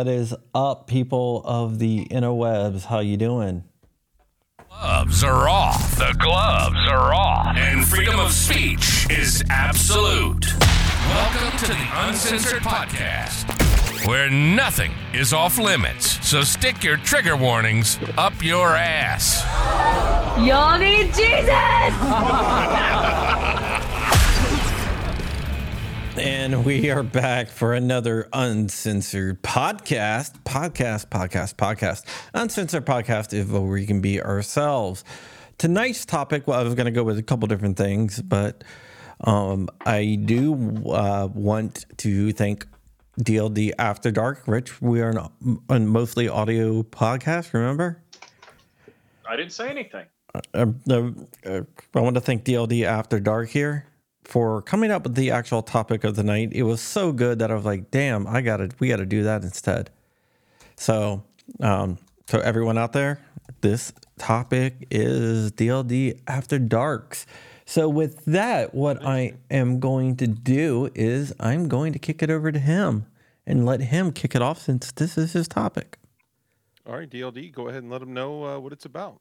What is up, people of the interwebs? How you doing? Gloves are off. The gloves are off. And freedom of speech is absolute. Welcome to the Uncensored Podcast, where nothing is off limits. So stick your trigger warnings up your ass. Y'all need Jesus! And we are back for another uncensored podcast. Podcast, podcast, podcast. Uncensored podcast is where we can be ourselves. Tonight's topic, well, I was going to go with a couple different things, but um, I do uh, want to thank DLD After Dark. Rich, we are an, mostly audio podcast, remember? I didn't say anything. Uh, uh, I want to thank DLD After Dark here for coming up with the actual topic of the night. It was so good that I was like, damn, I gotta we gotta do that instead. So um so everyone out there, this topic is DLD after darks. So with that, what I am going to do is I'm going to kick it over to him and let him kick it off since this is his topic. All right, DLD, go ahead and let him know uh, what it's about.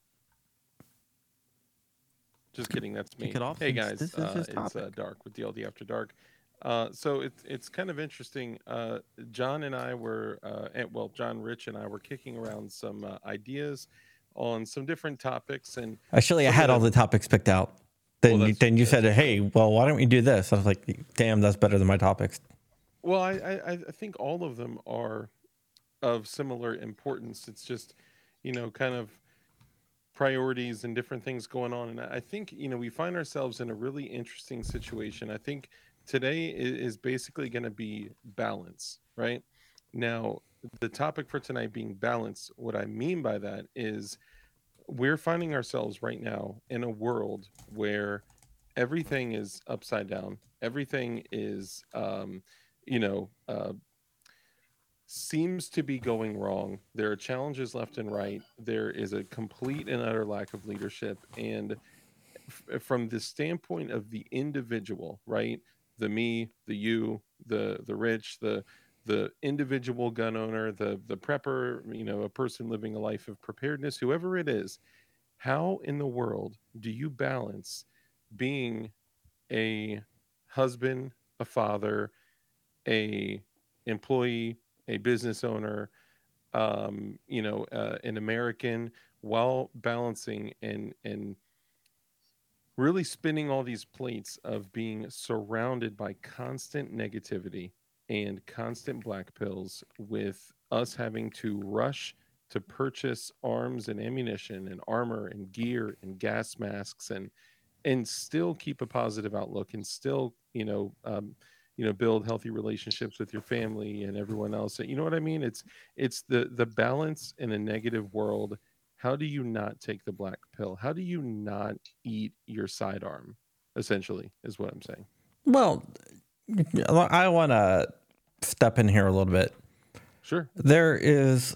Just kidding, that's me. Kick it off hey guys, this is uh, his it's uh. Dark with DLD After Dark. Uh, so it's it's kind of interesting. Uh, John and I were, uh, and, well, John, Rich, and I were kicking around some uh, ideas on some different topics, and Actually, I had all the topics picked out. Then, Well, you, then you said, "Hey, well, why don't we do this?" I was like, "Damn, that's better than my topics." Well, I, I, I think all of them are of similar importance. It's just, you know, kind of priorities and different things going on. And I think, you know, we find ourselves in a really interesting situation. I think today is basically going to be balance, right? Now, the topic for tonight being balance, what I mean by that is we're finding ourselves right now in a world where everything is upside down, everything is, um, you know, uh, seems to be going wrong. There are challenges left and right. There is a complete and utter lack of leadership. And f- from the standpoint of the individual, right? The me, the you, the the rich, the the individual gun owner, the the prepper, you know, a person living a life of preparedness, whoever it is, how in the world do you balance being a husband, a father, a employee, a business owner, um, you know, uh, an American, while balancing and and really spinning all these plates of being surrounded by constant negativity and constant black pills, with us having to rush to purchase arms and ammunition and armor and gear and gas masks and and still keep a positive outlook and still you know um, you know build healthy relationships with your family and everyone else. You know what i mean? It's it's the the balance in a negative world. How do you not take the black pill? How do you not eat your sidearm essentially is what i'm saying. Well, I want to step in here a little bit. sure. There is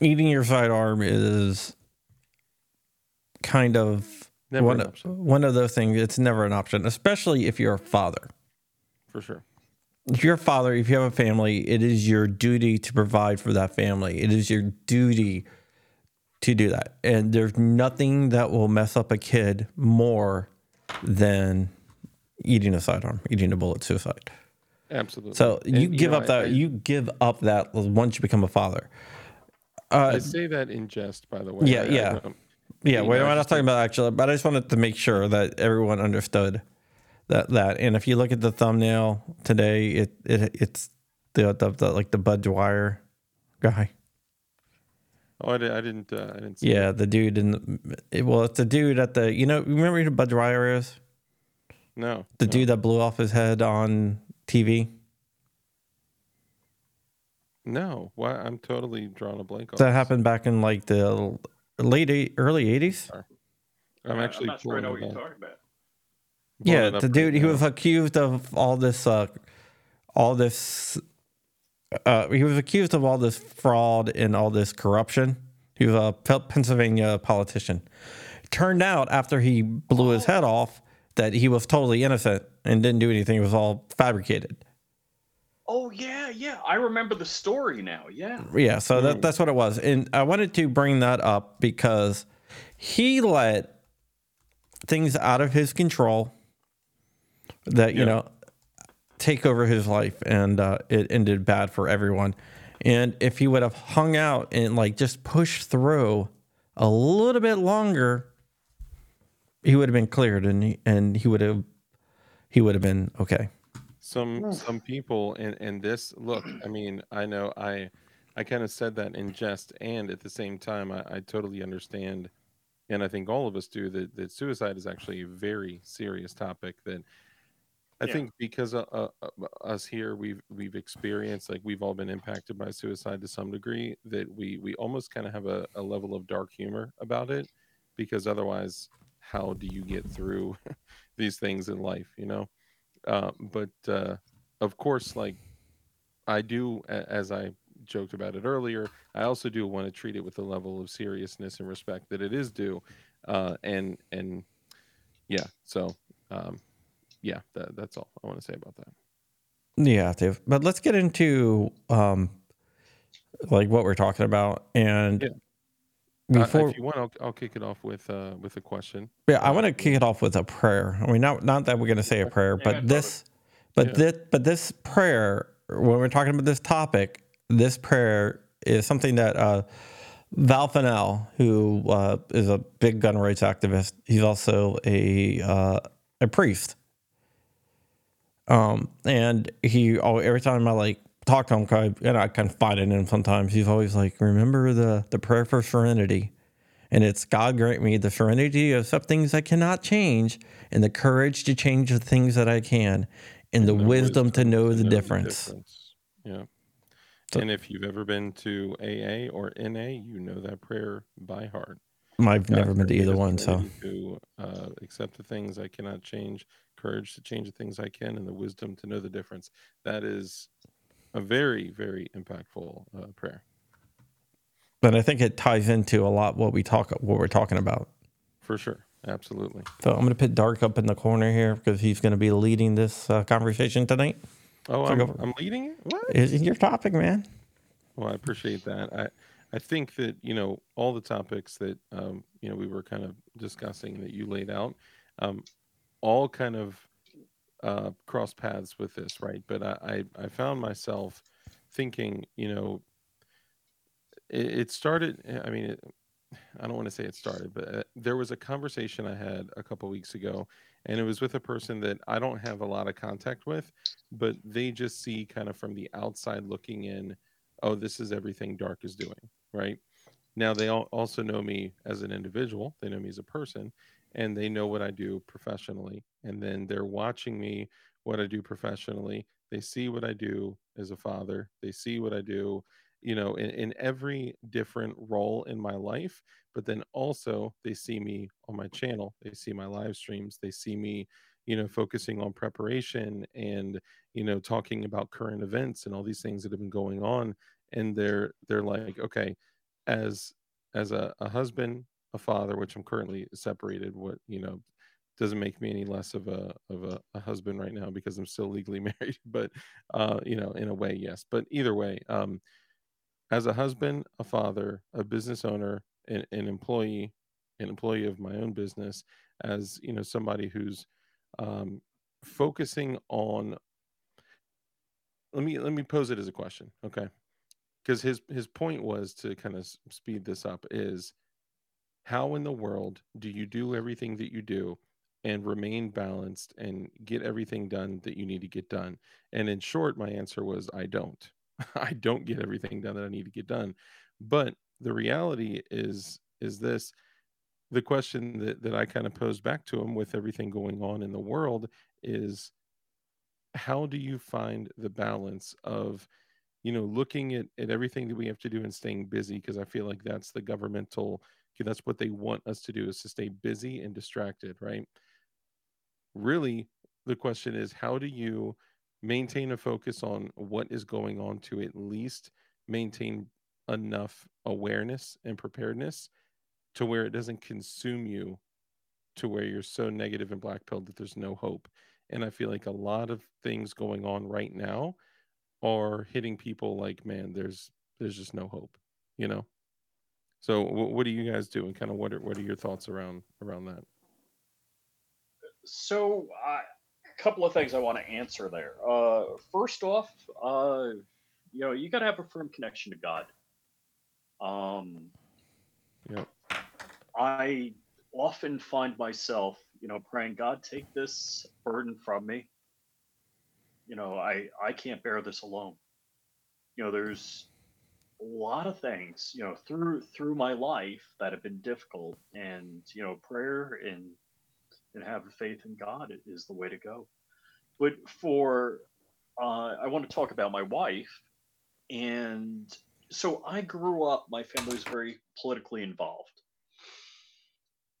eating your sidearm is kind of Never one one of those things. It's never an option, especially if you're a father. For sure If you're a father, if you have a family, it is your duty to provide for that family. It is your duty to do that. And there's nothing that will mess up a kid more than eating a sidearm, eating a bullet suicide. absolutely So And, you give know, up that. I, you give up that once you become a father. Uh, I say that in jest by the way Yeah, I- I yeah. don't- Yeah, You we're not talking about actually, but I just wanted to make sure that everyone understood that that. And if you look at the thumbnail today, it, it it's the, the, the like the Budd Dwyer guy. oh i, did, I didn't uh, i didn't see Yeah, the dude in the, it, well, it's the dude at the you know remember who Budd Dwyer is no the no. dude that blew off his head on TV. no why i'm totally drawing a blank on That this. happened back in like the late eight, early eighties. i'm actually I'm not sure I know what you're talking about. Yeah, the right dude he now. was accused of all this uh all this uh he was accused of all this fraud and all this corruption. He was a Pennsylvania politician. Turned out after he blew his head off that he was totally innocent and didn't do anything. It was all fabricated. Oh yeah, yeah. I remember the story now. Yeah. Yeah, so that, that's what it was. And I wanted to bring that up because he let things out of his control that, you Yeah. know, take over his life and uh, it ended bad for everyone. And if he would have hung out and like just pushed through a little bit longer, he would have been cleared and he, and he would have he would have been okay. some some people in and this look i mean i know i i kind of said that in jest and at the same time i, I totally understand and i think all of us do that, that suicide is actually a very serious topic that i Yeah. think because uh, uh, uh, us here we've we've experienced like we've all been impacted by suicide to some degree that we we almost kind of have a, a level of dark humor about it because otherwise how do you get through these things in life you know uh, but uh, of course, like I do, as I joked about it earlier, I also do want to treat it with a level of seriousness and respect that it is due, uh, and and yeah, so um, yeah, that, that's all I want to say about that. Yeah, Dave. But let's get into um like what we're talking about and Yeah. Uh, if you want, I'll, I'll kick it off with uh, with a question. yeah, I want to kick it off with a prayer. I mean, not not that we're going to say a prayer, but this, but Yeah. this, but this prayer when we're talking about this topic, this prayer is something that uh, Val Fennell, who uh, is a big gun rights activist, he's also a uh, a priest. Um, and he every time I like talk to him, I- and I confide in him sometimes. He's always like, "Remember the the prayer for serenity." And it's God grant me the serenity of some things I cannot change, and the courage to change the things that I can, and the, And the wisdom, to know the know difference. difference. Yeah. So- and if you've ever been to AA or NA, you know that prayer by heart. I've never been to either one, so To uh, accept the things I cannot change, courage to change the things I can, and the wisdom to know the difference. That is a very, very impactful uh, prayer but I think it ties into a lot what we talk what we're talking about. for sure. Absolutely. So I'm going to put Dark up in the corner here because he's going to be leading this uh, conversation tonight. Oh, So I'm, go- I'm leading it. What? Is your topic, man? Well, I appreciate that. I I think that you know all the topics that um, you know we were kind of discussing that you laid out, um, all kind of uh, cross paths with this, right? But I I, I found myself thinking, you know, it, it started. I mean, it, I don't want to say it started, but uh, there was a conversation I had a couple weeks ago, and it was with a person that I don't have a lot of contact with, but they just see kind of from the outside looking in, oh, this is everything Dark is doing, right? Now they all also know me as an individual, they know me as a person, and they know what I do professionally, and then they're watching me what I do professionally. They see what I do as a father. They see what I do you know in, in every different role in my life but then also they see me on my channel they see my live streams they see me you know focusing on preparation and you know talking about current events and all these things that have been going on and they're they're like okay as as a, a husband a father which i'm currently separated what you know doesn't make me any less of a of a, a husband right now because i'm still legally married but uh you know in a way yes but either way um as a husband, a father, a business owner, an, an employee, an employee of my own business, as you know, somebody who's um, focusing on. Let me let me pose it as a question, okay? Because his his point was to kind of speed this up is how in the world do you do everything that you do and remain balanced and get everything done that you need to get done? And in short, my answer was I don't. I don't get everything done that I need to get done. But the reality is is this the question that, that I kind of posed back to him with everything going on in the world is how do you find the balance of you know looking at, at everything that we have to do and staying busy because I feel like that's the governmental that's what they want us to do is to stay busy and distracted, right? Really the question is how do you maintain a focus on what is going on to at least maintain enough awareness and preparedness to where it doesn't consume you to where you're so negative and black pilled that there's no hope. And I feel like a lot of things going on right now are hitting people like, man, there's there's just no hope, you know. So wh- what do you guys do, and kind of what are what are your thoughts around around that? So, uh, a couple of things I want to answer there. Uh, first off, uh, you know, you got to have a firm connection to God. Um, Yep. I often find myself, you know, praying, God, take this burden from me. You know, I I can't bear this alone. You know, there's a lot of things, you know, through through my life that have been difficult, and you know, prayer and and having faith in God is the way to go. But for uh, I want to talk about my wife, and so I grew up. My family was very politically involved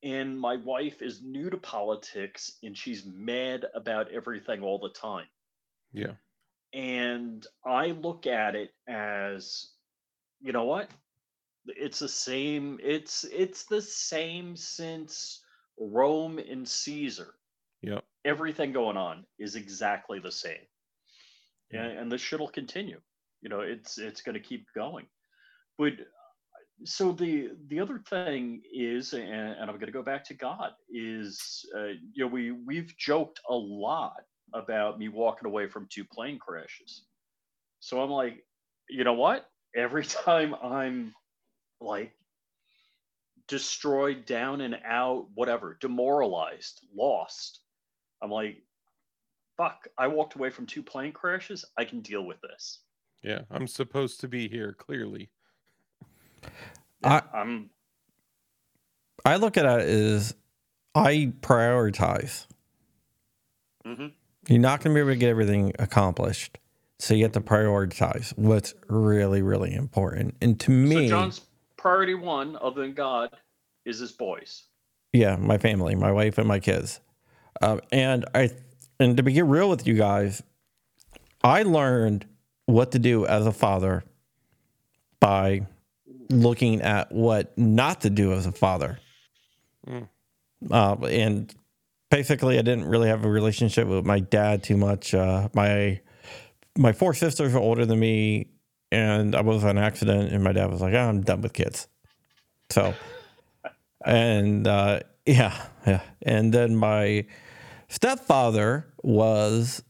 and my wife is new to politics and she's mad about everything all the time. Yeah. And I look at it as, you know what? It's the same. It's it's the same since Rome and Caesar. Yep. Everything going on is exactly the same, and, and this shit will continue. You know, it's it's going to keep going. But so the the other thing is and, and i'm going to go back to god is uh, you know we we've joked a lot about me walking away from two plane crashes so i'm like you know what every time i'm like destroyed down and out whatever demoralized lost i'm like fuck i walked away from two plane crashes i can deal with this Yeah. I'm supposed to be here clearly. I i'm I look at it as I prioritize. mhm. You're not going to be able to get everything accomplished, so you have to prioritize what's really, really important. And to me, so john's priority one other than god is his boys yeah, my family, my wife, and my kids. Um, and I, and to be real with you guys, I learned what to do as a father by looking at what not to do as a father. Mm. Uh, and basically, I didn't really have a relationship with my dad too much. Uh, my my four sisters are older than me, and I was on an accident, and my dad was like, oh, "I'm done with kids." So, and uh, yeah, yeah, and then my stepfather was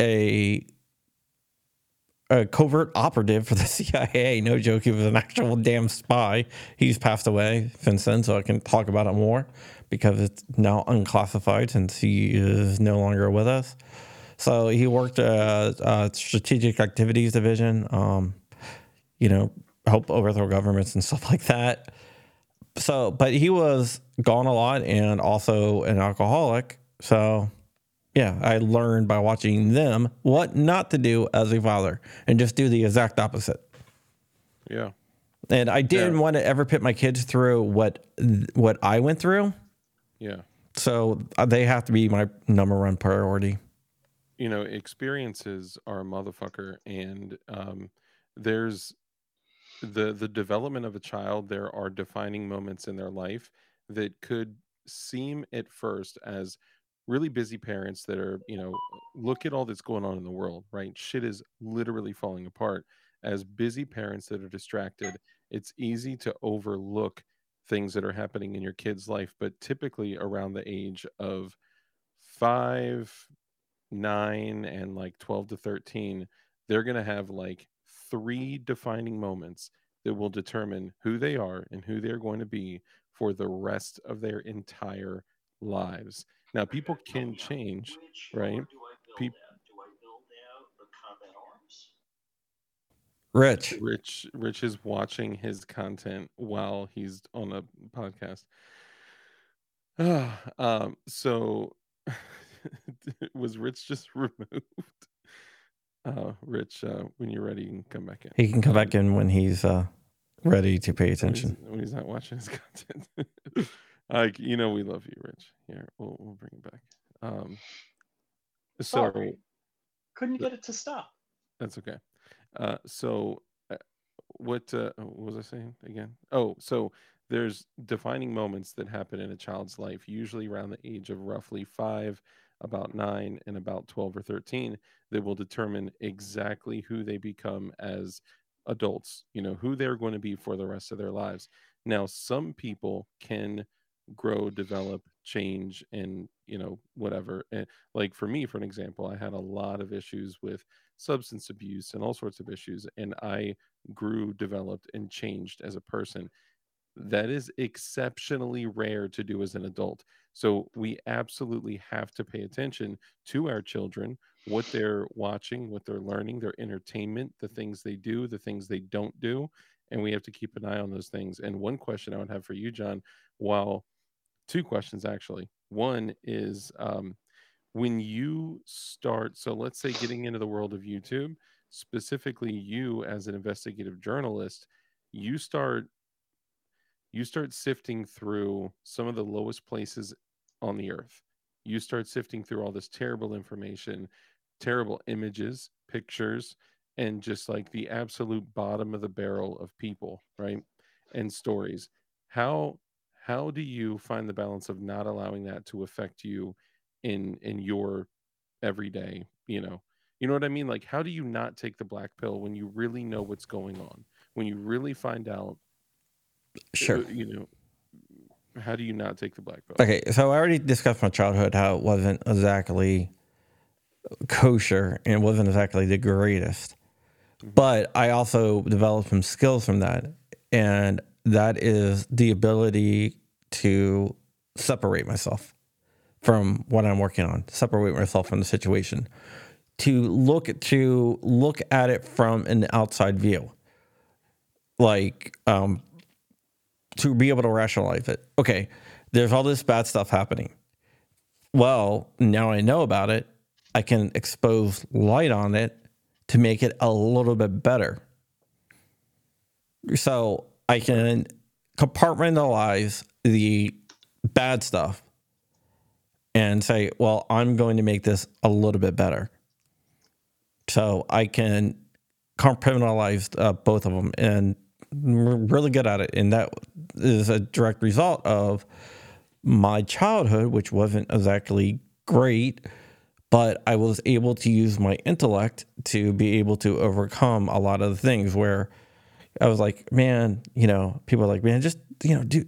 a a covert operative for the CIA. No joke, he was an actual damn spy. He's passed away since then, so I can talk about it more because it's now unclassified since he is no longer with us. So he worked at uh, Strategic Activities Division, um, you know, help overthrow governments and stuff like that. So, but he was gone a lot and also an alcoholic. So, yeah, I learned by watching them what not to do as a father and just do the exact opposite. Yeah. And I didn't Yeah. want to ever put my kids through what what I went through. Yeah. So uh, they have to be my number one priority. You know experiences are a motherfucker and um there's the the development of a child there are defining moments in their life that could seem at first as really busy parents that are you know look at all that's going on in the world right? Shit is literally falling apart. As busy parents that are distracted it's easy to overlook things that are happening in your kid's life but typically around the age of five nine and like 12 to 13, they're going to have like three defining moments that will determine who they are and who they're going to be for the rest of their entire lives. Now, people can change, right? Peop- Rich, Rich Rich is watching his content while he's on a podcast. um, so was Rich just removed? Uh, Rich, uh, when you're ready, you can come back in. he can come back in when he's uh, ready to pay when he's, attention. when he's not watching his content. like you know, we love you, Rich. Here, we'll we'll bring it back. Um, so Sorry. couldn't get it to stop that's okay. Uh, so uh, what uh, what was I saying again? Oh, so there's defining moments that happen in a child's life, usually around the age of roughly five about nine, and about 12 or 13 that will determine exactly who they become as adults, you know, who they're going to be for the rest of their lives. Now, some people can grow, develop, change, and, you know, whatever. And like for me, for an example, I had a lot of issues with substance abuse and all sorts of issues, and I grew, developed, and changed as a person that is exceptionally rare to do as an adult. So we absolutely have to pay attention to our children, what they're watching, what they're learning, their entertainment, the things they do, the things they don't do. And we have to keep an eye on those things. And one question I would have for you, John, while two questions actually. One is um, when you start, so let's say getting into the world of YouTube, specifically you as an investigative journalist, you start you start sifting through some of the lowest places on the earth. You start sifting through all this terrible information, terrible images, pictures, and just like the absolute bottom of the barrel of people, right? And stories. How how do you find the balance of not allowing that to affect you in in your everyday, you know? You know what I mean? Like how do you not take the black pill when you really know what's going on? When you really find out Sure. uh, you know how do you not take the black belt? Okay, so I already discussed my childhood, how it wasn't exactly kosher and it wasn't exactly the greatest. But I also developed some skills from that. And that is the ability to separate myself from what I'm working on, separate myself from the situation, to look at, to look at it from an outside view. Like um, to be able to rationalize it. Okay, there's all this bad stuff happening. Well, now I know about it. I can expose light on it to make it a little bit better. So I can compartmentalize the bad stuff and say, well, I'm going to make this a little bit better. So I can compartmentalize uh, both of them and really good at it. And that is a direct result of my childhood, which wasn't exactly great, but I was able to use my intellect to be able to overcome a lot of the things where I was like, man, you know, people are like, man, just, you know, do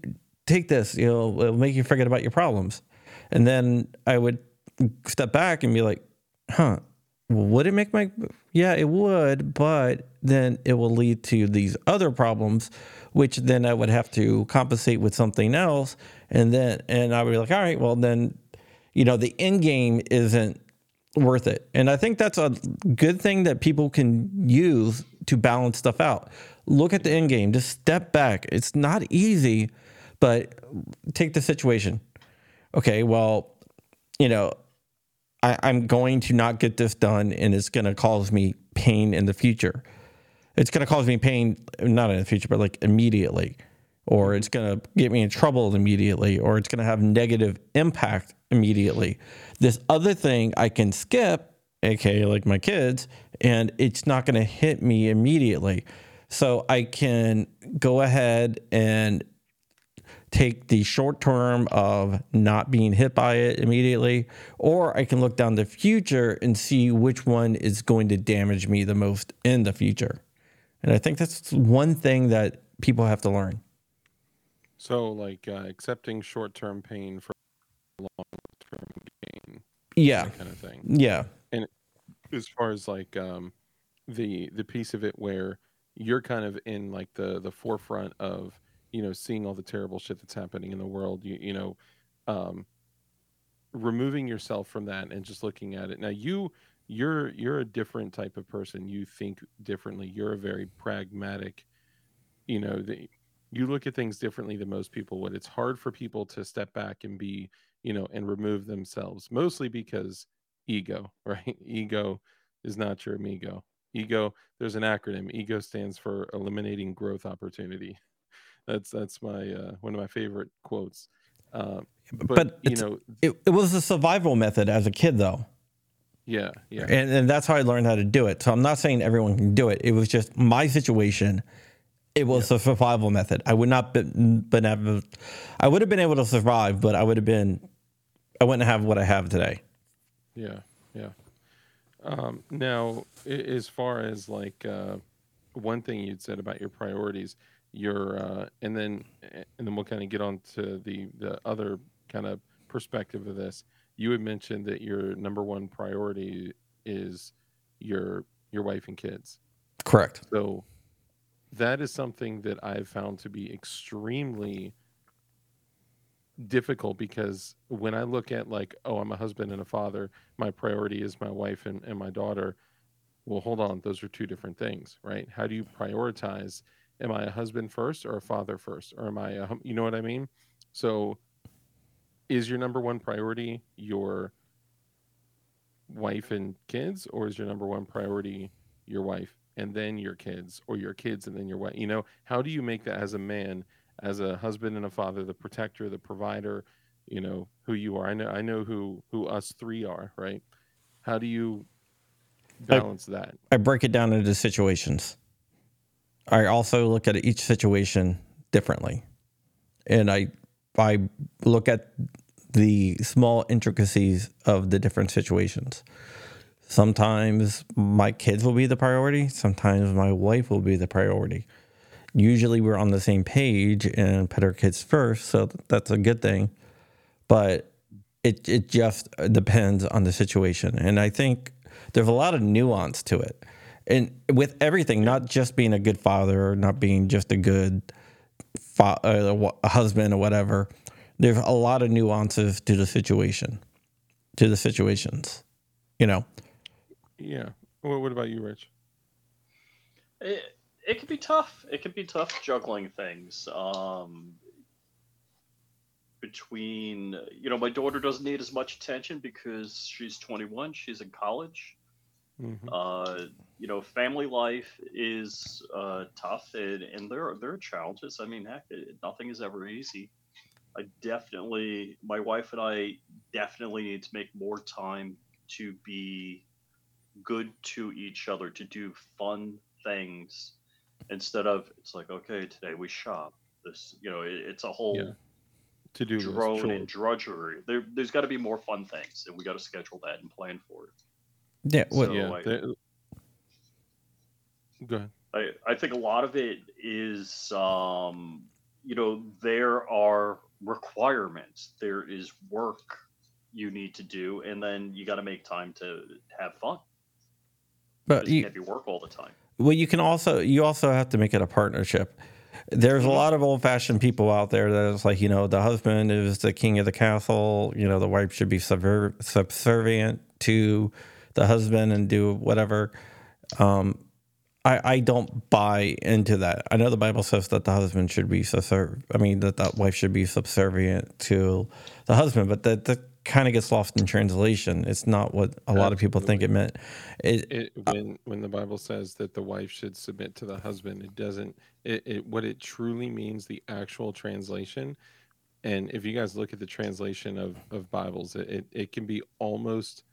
take this, you know, it'll make you forget about your problems. And then I would step back and be like, huh, would it make my yeah it would but then it will lead to these other problems which then i would have to compensate with something else. And then and i would be like all right well then you know the end game isn't worth it. And i think that's a good thing that people can use to balance stuff out. Look at the end game just step back. It's not easy but take the situation. Okay well you know I, I'm going to not get this done and it's going to cause me pain in the future. It's going to cause me pain, not in the future, but like immediately, or it's going to get me in trouble immediately, or it's going to have negative impact immediately. This other thing I can skip, aka like my kids, and it's not going to hit me immediately. So I can go ahead and take the short term of not being hit by it immediately, or I can look down the future and see which one is going to damage me the most in the future. And I think that's one thing that people have to learn. So, like uh, accepting short-term pain for long-term gain, Yeah. kind of thing. Yeah. And as far as like um, the the piece of it where you're kind of in like the the forefront of you know seeing all the terrible shit that's happening in the world. You you know, um, removing yourself from that and just looking at it. Now you you're you're a different type of person. You think differently. You're a very pragmatic. You know, the, you look at things differently than most people would. It's hard for people to step back and be, you know, and remove themselves, mostly because ego, right? Ego is not your amigo. Ego, there's an acronym. Ego stands for eliminating growth opportunity. That's that's my uh, one of my favorite quotes. Um, but, But you know, It, it was a survival method as a kid, though. yeah, yeah, And, and that's how I learned how to do it. So I'm not saying everyone can do it. It was just my situation. It was a survival method. I would not been, been able, I would have been able to survive, but I would have been, I wouldn't have what I have today. Yeah, yeah. Um, now, as far as like uh, one thing you'd said about your priorities, your uh, and then and then we'll kind of get on to the the other kind of perspective of this. You had mentioned that your number one priority is your your wife and kids. Correct. So that is something that I've found to be extremely difficult because when I look at like, oh, I'm a husband and a father, my priority is my wife and, and my daughter. Well, hold on, those are two different things, right? How do you prioritize? Am I a husband first or a father first? Or am I a you know what I mean? So is your number one priority your wife and kids, or is your number one priority your wife and then your kids, or your kids and then your wife? You know, how do you make that as a man, as a husband and a father, the protector, the provider? You know who you are. I know. I know who who us three are. Right? How do you balance that? I break it down into situations. I also look at each situation differently. And I I look at the small intricacies of the different situations. Sometimes my kids will be the priority, sometimes my wife will be the priority. Usually we're on the same page and put our kids first, so that's a good thing. But it it just depends on the situation. And I think there's a lot of nuance to it. And with everything, not just being a good father or not being just a good fa- uh, a husband or whatever, there's a lot of nuances to the situation, to the situations, you know. Yeah. What, what about you, Rich? It, it can be tough. It can be tough juggling things. Um, between, you know, my daughter doesn't need as much attention because she's 21, she's in college. Mhm. Uh, you know, family life is uh, tough, and, and there are there are challenges. I mean, heck, it, nothing is ever easy. I definitely, my wife and I definitely need to make more time to be good to each other, to do fun things instead of it's like, okay, today we shop. This, you know, it, it's a whole Yeah. To do drone and drudgery. There, there's got to be more fun things, and we got to schedule that and plan for it. Yeah. What, So- yeah. like- there- Go ahead. I, I think a lot of it is, um, you know, there are requirements. There is work you need to do, and then you got to make time to have fun. but you you, can't be work all the time. well, you can also you also have to make it a partnership. There's a lot of old fashioned people out there that is like, you know, the husband is the king of the castle. You know, the wife should be subver- subservient to the husband and do whatever. Um, I, I don't buy into that. I know the Bible says that the husband should be subservient. I mean, that the wife should be subservient to the husband, but that, that kind of gets lost in translation. It's not what a lot of people think it meant. It, it, when when the Bible says that the wife should submit to the husband, it doesn't. It, it what it truly means, the actual translation. And if you guys look at the translation of of Bibles, it it, it can be almost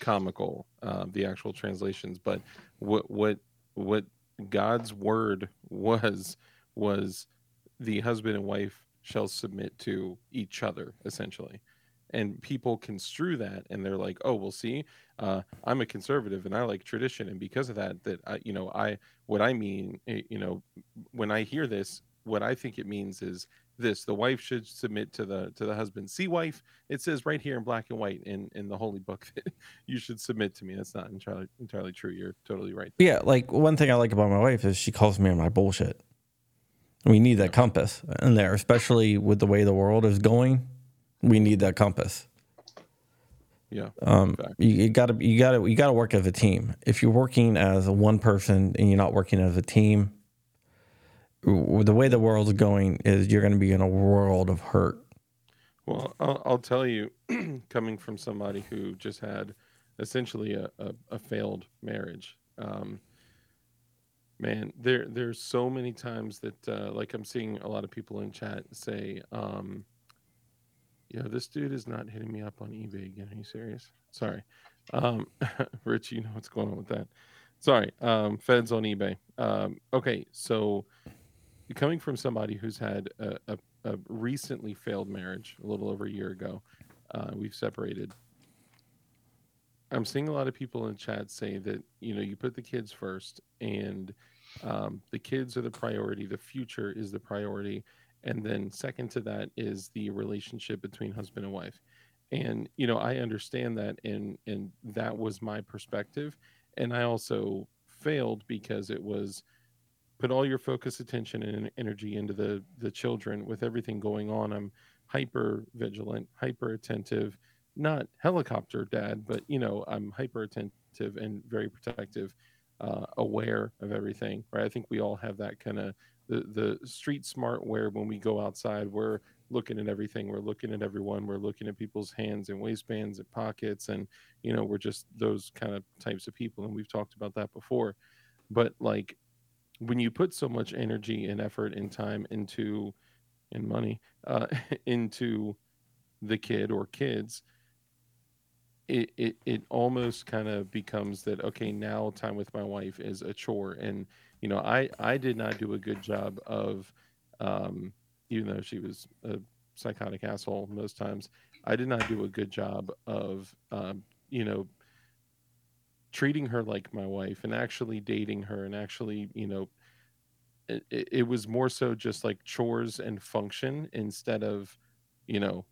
comical, uh, the actual translations. But what what what God's word was was the husband and wife shall submit to each other, essentially. And people construe that, and they're like, "Oh, well, see, uh, I'm a conservative and I like tradition, and because of that, that I, you know, I what I mean, eh, you know, when I hear this, what I think it means is this: the wife should submit to the to the husband. See, wife, it says right here in black and white in in the holy book that you should submit to me. That's not entirely entirely true. You're totally right. Yeah, like one thing I like about my wife is she calls me on my bullshit. We need that compass in there, especially with the way the world is going. We need that compass. Yeah, Um, you, you gotta, you gotta, you gotta work as a team. If you're working as one person and you're not working as a team, the way the world's going is you're going to be in a world of hurt. Well, I'll, I'll tell you, coming from somebody who just had essentially a, a, a failed marriage, um, man, there there's so many times that uh, like I'm seeing a lot of people in chat say, um, you know, this dude is not hitting me up on eBay again. Are you serious? Sorry, um, Rich, you know what's going on with that. Sorry, um, feds on eBay. Um, okay, so coming from somebody who's had a, a a recently failed marriage a little over a year ago. Uh, we've separated. I'm seeing a lot of people in chat say that you know you put the kids first, and um, the kids are the priority. The future is the priority, and then second to that is the relationship between husband and wife. And you know I understand that, and and that was my perspective, and I also failed because it was put all your focus, attention, and energy into the the children with everything going on. I'm hyper vigilant, hyper attentive not helicopter dad, but you know, I'm hyper attentive and very protective, uh, aware of everything. Right. I think we all have that kind of the the street smart where when we go outside, we're looking at everything, we're looking at everyone, we're looking at people's hands and waistbands and pockets, and you know, we're just those kind of types of people. And we've talked about that before. But like when you put so much energy and effort and time into and money uh, into the kid or kids it it, it almost kind of becomes that okay now time with my wife is a chore. And you know i i did not do a good job of um even though she was a psychotic asshole most times i did not do a good job of um you know treating her like my wife and actually dating her and actually you know it, it was more so just like chores and function instead of you know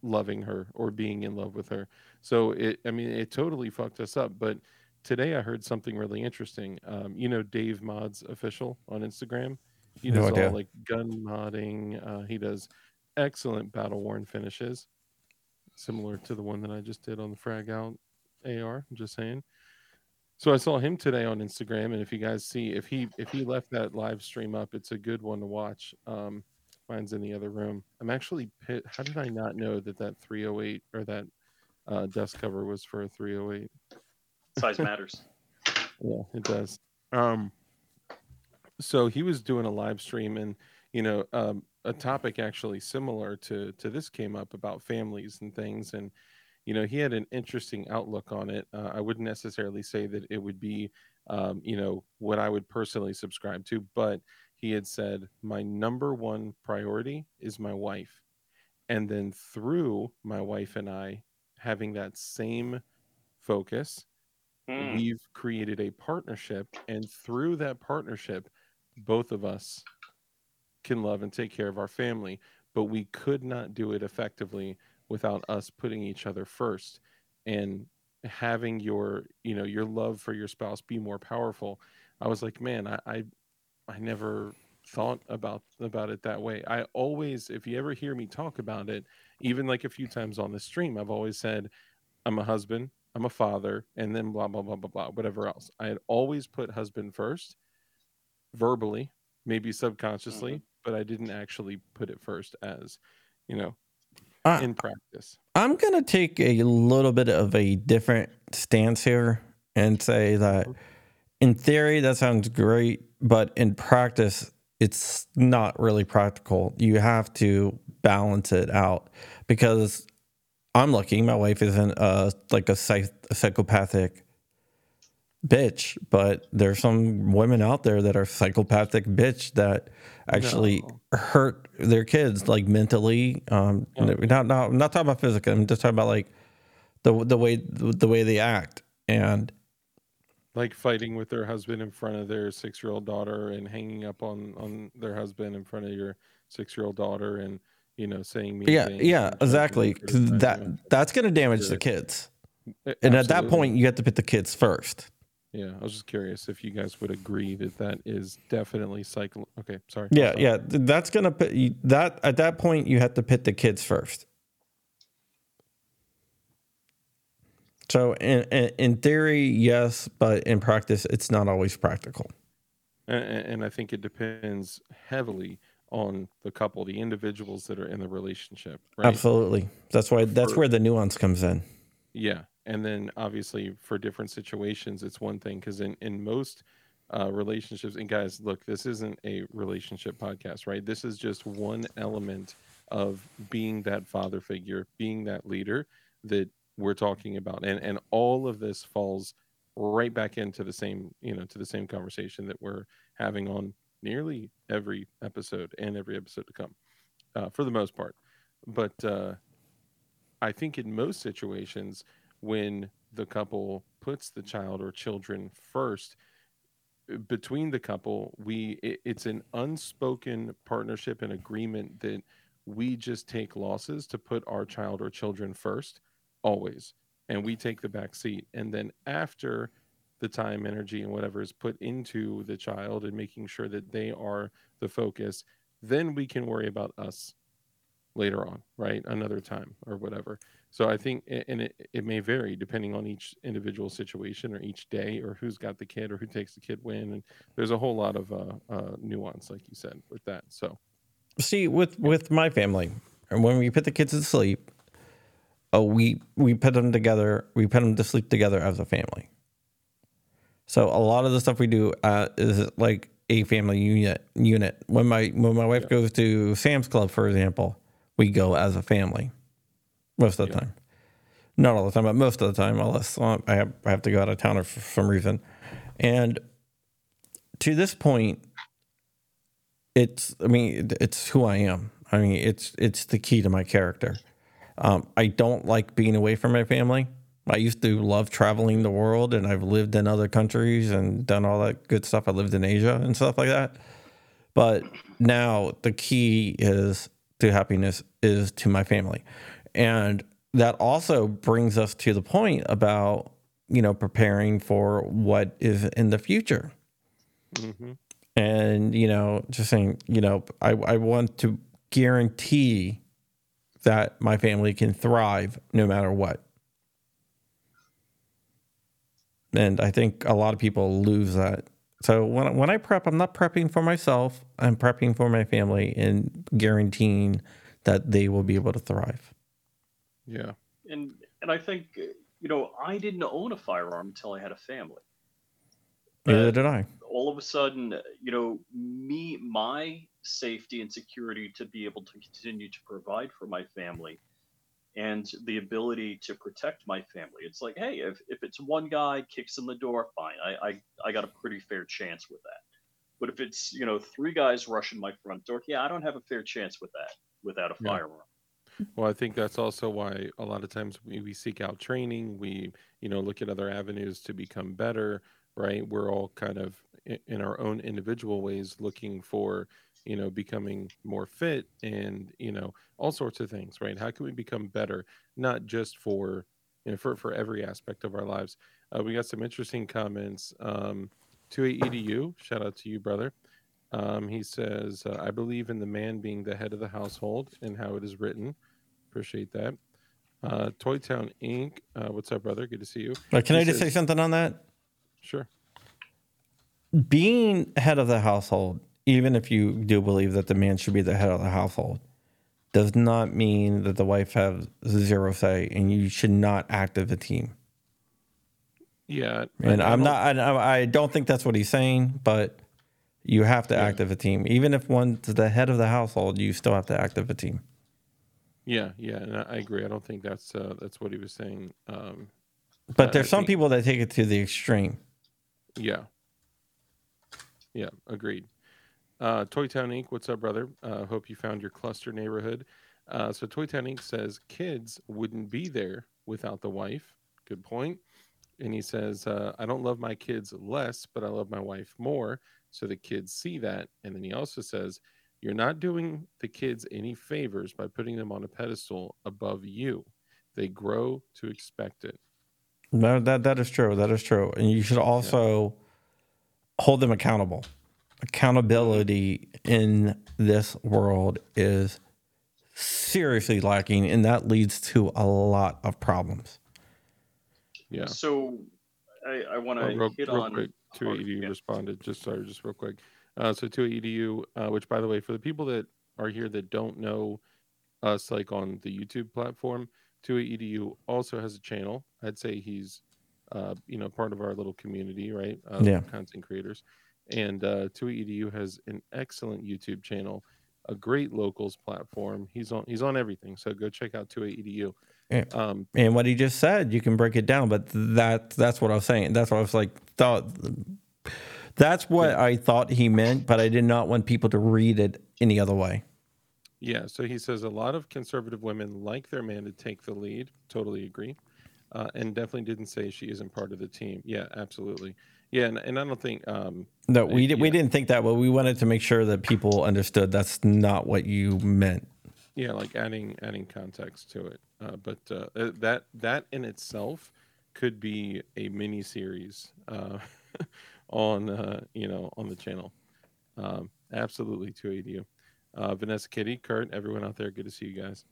loving her or being in love with her. So it, I mean, it totally fucked us up. But today I heard something really interesting. Um, you know, Dave Mods official on Instagram. He does no all like gun modding. Uh, he does excellent battle worn finishes, similar to the one that I just did on the frag out AR. I'm just saying. So I saw him today on Instagram, and if you guys see, if he if he left that live stream up, it's a good one to watch. Um, Mine's in the other room. I'm actually pit. How did I not know that that 308 or that uh, desk cover was for a 308? Size matters. yeah, it does. Um, so he was doing a live stream, and you know, um, a topic actually similar to to this came up about families and things, and you know, he had an interesting outlook on it. Uh, I wouldn't necessarily say that it would be, um, you know, what I would personally subscribe to, but he had said, My number one priority is my wife. And then through my wife and I having that same focus, mm. we've created a partnership. And through that partnership, both of us can love and take care of our family. But we could not do it effectively without us putting each other first and having your you know your love for your spouse be more powerful i was like man i, I I never thought about about it that way. I always, if you ever hear me talk about it, even like a few times on the stream, I've always said, I'm a husband, I'm a father, and then blah blah blah blah blah, whatever else. I had always put husband first, verbally, maybe subconsciously, mm-hmm. but I didn't actually put it first as, you know, uh, in practice. I'm gonna take a little bit of a different stance here and say that in theory that sounds great but in practice it's not really practical. You have to balance it out because i'm lucky. My wife isn't uh like a, psych- a psychopathic bitch but there's some women out there that are psychopathic bitch that actually no. hurt their kids like mentally um yeah. not, not I'm not talking about physically i'm just talking about like the the way the way they act. And like fighting with their husband in front of their six year old daughter and hanging up on on their husband in front of your six year old daughter and you know saying me yeah yeah exactly that that's going to damage the kids. And at that point you have to put the kids first yeah i was just curious if you guys would agree that that is definitely cycle okay sorry yeah yeah that's going to put that at that point you have to pit the kids first So in, in theory, yes, but in practice, it's not always practical. And, and I think it depends heavily on the couple, the individuals that are in the relationship. Right? Absolutely. That's why that's where the nuance comes in. Yeah, and then obviously for different situations, it's one thing because in in most uh, relationships, and guys, look, this isn't a relationship podcast, right? This is just one element of being that father figure, being that leader that we're talking about and and all of this falls right back into the same you know to the same conversation that we're having on nearly every episode and every episode to come uh, for the most part but uh, i think in most situations when the couple puts the child or children first uh, between the couple we it, it's an unspoken partnership and agreement that we just take losses to put our child or children first always. And we take the back seat. And then after the time energy and whatever is put into the child and making sure that they are the focus then we can worry about us later on right? Another time or whatever so i think and it, it may vary depending on each individual situation or each day or who's got the kid or who takes the kid when and there's a whole lot of uh, uh, nuance like you said with that so See, with with my family, and when we put the kids to sleep, oh, we we put them together. We put them to sleep together as a family. So a lot of the stuff we do uh, is like a family unit. Unit. When my when my wife goes to Sam's Club, for example, we go as a family most of the time. Not all the time, but most of the time, unless uh, I have I have to go out of town or for some reason. And to this point, it's I mean it's who I am. I mean it's it's the key to my character. Um, I don't like being away from my family. I used to love traveling the world, and I've lived in other countries and done all that good stuff. I lived in Asia and stuff like that. But now the key is to happiness is to my family, and that also brings us to the point about you know preparing for what is in the future. Hmm and you know just saying you know I, I want to guarantee that my family can thrive no matter what. And i think a lot of people lose that. So when, when i prep i'm not prepping for myself. I'm prepping for my family and guaranteeing that they will be able to thrive yeah and and I think uh, you know I didn't own a firearm until I had a family. neither did i all of a sudden, you know, me, my safety and security to be able to continue to provide for my family and the ability to protect my family. It's like, hey, if, if it's one guy kicks in the door, fine. I, I, I got a pretty fair chance with that. But if it's, you know, three guys rushing my front door, yeah, I don't have a fair chance with that without a Yeah. firearm. Well, I think that's also why a lot of times we, we seek out training. We, you know, look at other avenues to become better, right? We're all kind of in our own individual ways looking for, you know, becoming more fit and, you know, all sorts of things, right? How can we become better? Not just for, you know, for, for every aspect of our lives. Uh, we got some interesting comments. Um, 28EDU, shout out to you, brother. Um, he says, uh, I believe in the man being the head of the household and how it is written. Appreciate that. Uh, Toy Town Inc. Uh, what's up, brother? Good to see you. but can He i just say something on that Sure. being head of the household, even if you do believe that the man should be the head of the household, does not mean that the wife has zero say and you should not act as a team. Yeah. And I I'm don't- not, I, I don't think that's what he's saying, but you have to act as a team. Even if one's the head of the household, you still have to act as a team. Yeah, yeah, and I agree. I don't think that's uh, that's what he was saying. Um, But there's I some think- people that take it to the extreme. yeah. Yeah, agreed. Uh, Toy Town Inc. What's up, brother? Uh, hope you found your cluster neighborhood. Uh, so Toy Town Inc. says kids wouldn't be there without the wife. Good point. And he says, uh, I don't love my kids less, but I love my wife more. So the kids see that. And then he also says, You're not doing the kids any favors by putting them on a pedestal above you. They grow to expect it. No, that that is true. That is true. And you should also hold them accountable. Accountability in this world is seriously lacking, and that leads to a lot of problems. Yeah. So I, I want Oh, to real, hit real on quick, to oh, edu yeah. responded. Just sorry, just real quick. Uh, so to edu, uh, which by the way, for the people that are here that don't know us, like on the YouTube platform, to edu also has a channel. I'd say he's, uh, you know, part of our little community, right? Of Yeah. Content creators, and uh, to edu has an excellent YouTube channel, a great locals platform. He's on he's on everything. So go check out to edu. Yeah. Um, And what he just said, you can break it down, but that that's what I was saying. That's what I was like thought. That's what I thought he meant, but I did not want people to read it any other way. Yeah, so he says a lot of conservative women like their man to take the lead. Totally agree. uh, and definitely didn't say she isn't part of the team. Yeah, absolutely. Yeah, and, and I don't think um, No, we did, we yeah. didn't think that, but we wanted to make sure that people understood that's not what you meant. yeah, like adding adding context to it. Uh, but uh, uh, that that in itself could be a mini series uh, on uh, you know on the channel. Um, absolutely, to aid you, uh, Vanessa, Kitty, Kurt, everyone out there. Good to see you guys.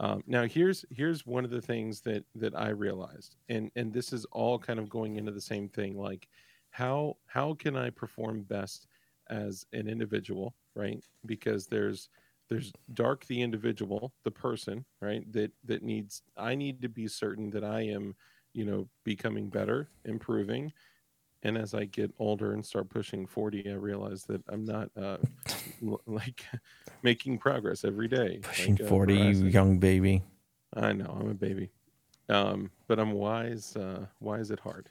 Um, now here's here's one of the things that that I realized, and and this is all kind of going into the same thing. Like, how how can I perform best as an individual, right? Because there's there's dark the individual, the person, right? That that needs I need to be certain that I am, you know, becoming better, improving. And as I get older and start pushing 40, I realize that I'm not uh, like making progress every day. Pushing like, uh, 40, you young baby. I know I'm a baby, um, but I'm wise. Uh, wise at heart.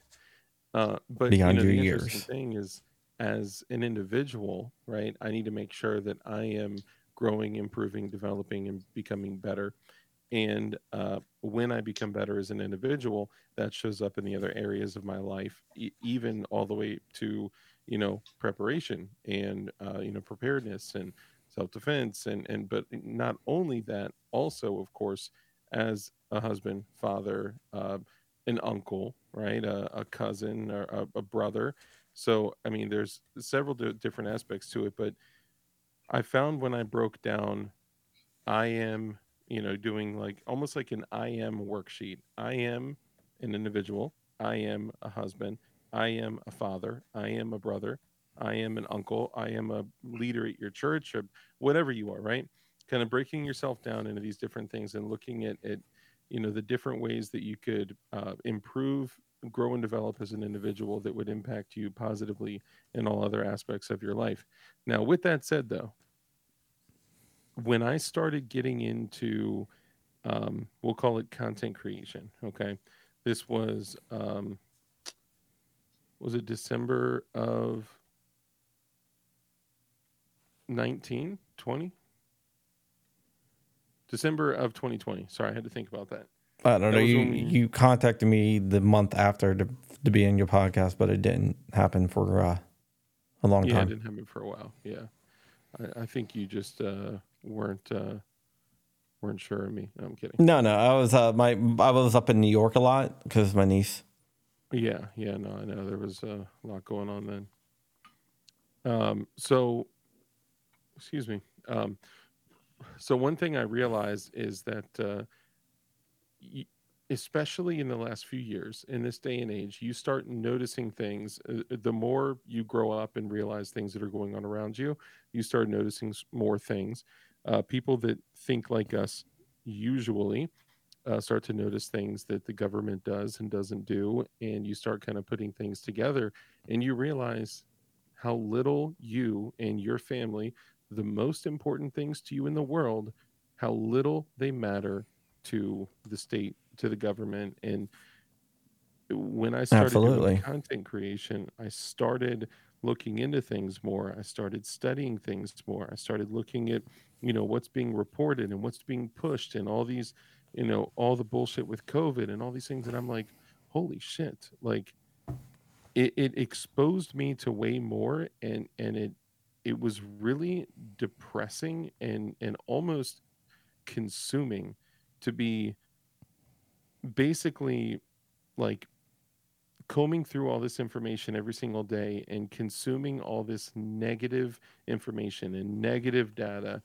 Uh, but Beyond you know, your the interesting thing is, as an individual, right? I need to make sure that I am growing, improving, developing, and becoming better. And uh, when I become better as an individual, that shows up in the other areas of my life, e- even all the way to you know preparation and uh, you know preparedness and self-defense and and but not only that also of course as a husband father uh, an uncle right a, a cousin or a, a brother so i mean there's several di- different aspects to it but i found when i broke down i am you know doing like almost like an i am worksheet. I am an individual. I am a husband. I am a father. I am a brother. I am an uncle. I am a leader at your church, or whatever you are, right? Kind of breaking yourself down into these different things and looking at, at you know, the different ways that you could uh, improve, grow, and develop as an individual that would impact you positively in all other aspects of your life. Now, with that said, though, when I started getting into, um, we'll call it content creation, okay? This was, um, was it December of 19 20 december of 2020 sorry i had to think about that I don't know. You we- you contacted me the month after to to be in your podcast, but it didn't happen for uh, a long time. yeah it didn't happen for a while yeah i, I think you just uh weren't uh weren't sure of me no, i'm kidding No, no. I was uh, my I was up in New York a lot because my niece. yeah yeah no i know there was a lot going on then um so excuse me um so one thing i realized is that uh especially in the last few years in this day and age you start noticing things uh, the more you grow up and realize things that are going on around you you start noticing more things. Uh, people that think like us usually uh, start to notice things that the government does and doesn't do and you start kind of putting things together and you realize how little you and your family the most important things to you in the world how little they matter to the state to the government. And when i started Absolutely. doing content creation i started looking into things more. I started studying things more. I started looking at you know what's being reported and what's being pushed and all these you know all the bullshit with covid and all these things and i'm like holy shit. Like it, it exposed me to way more and and it it was really depressing and and almost consuming to be basically like combing through all this information every single day and consuming all this negative information and negative data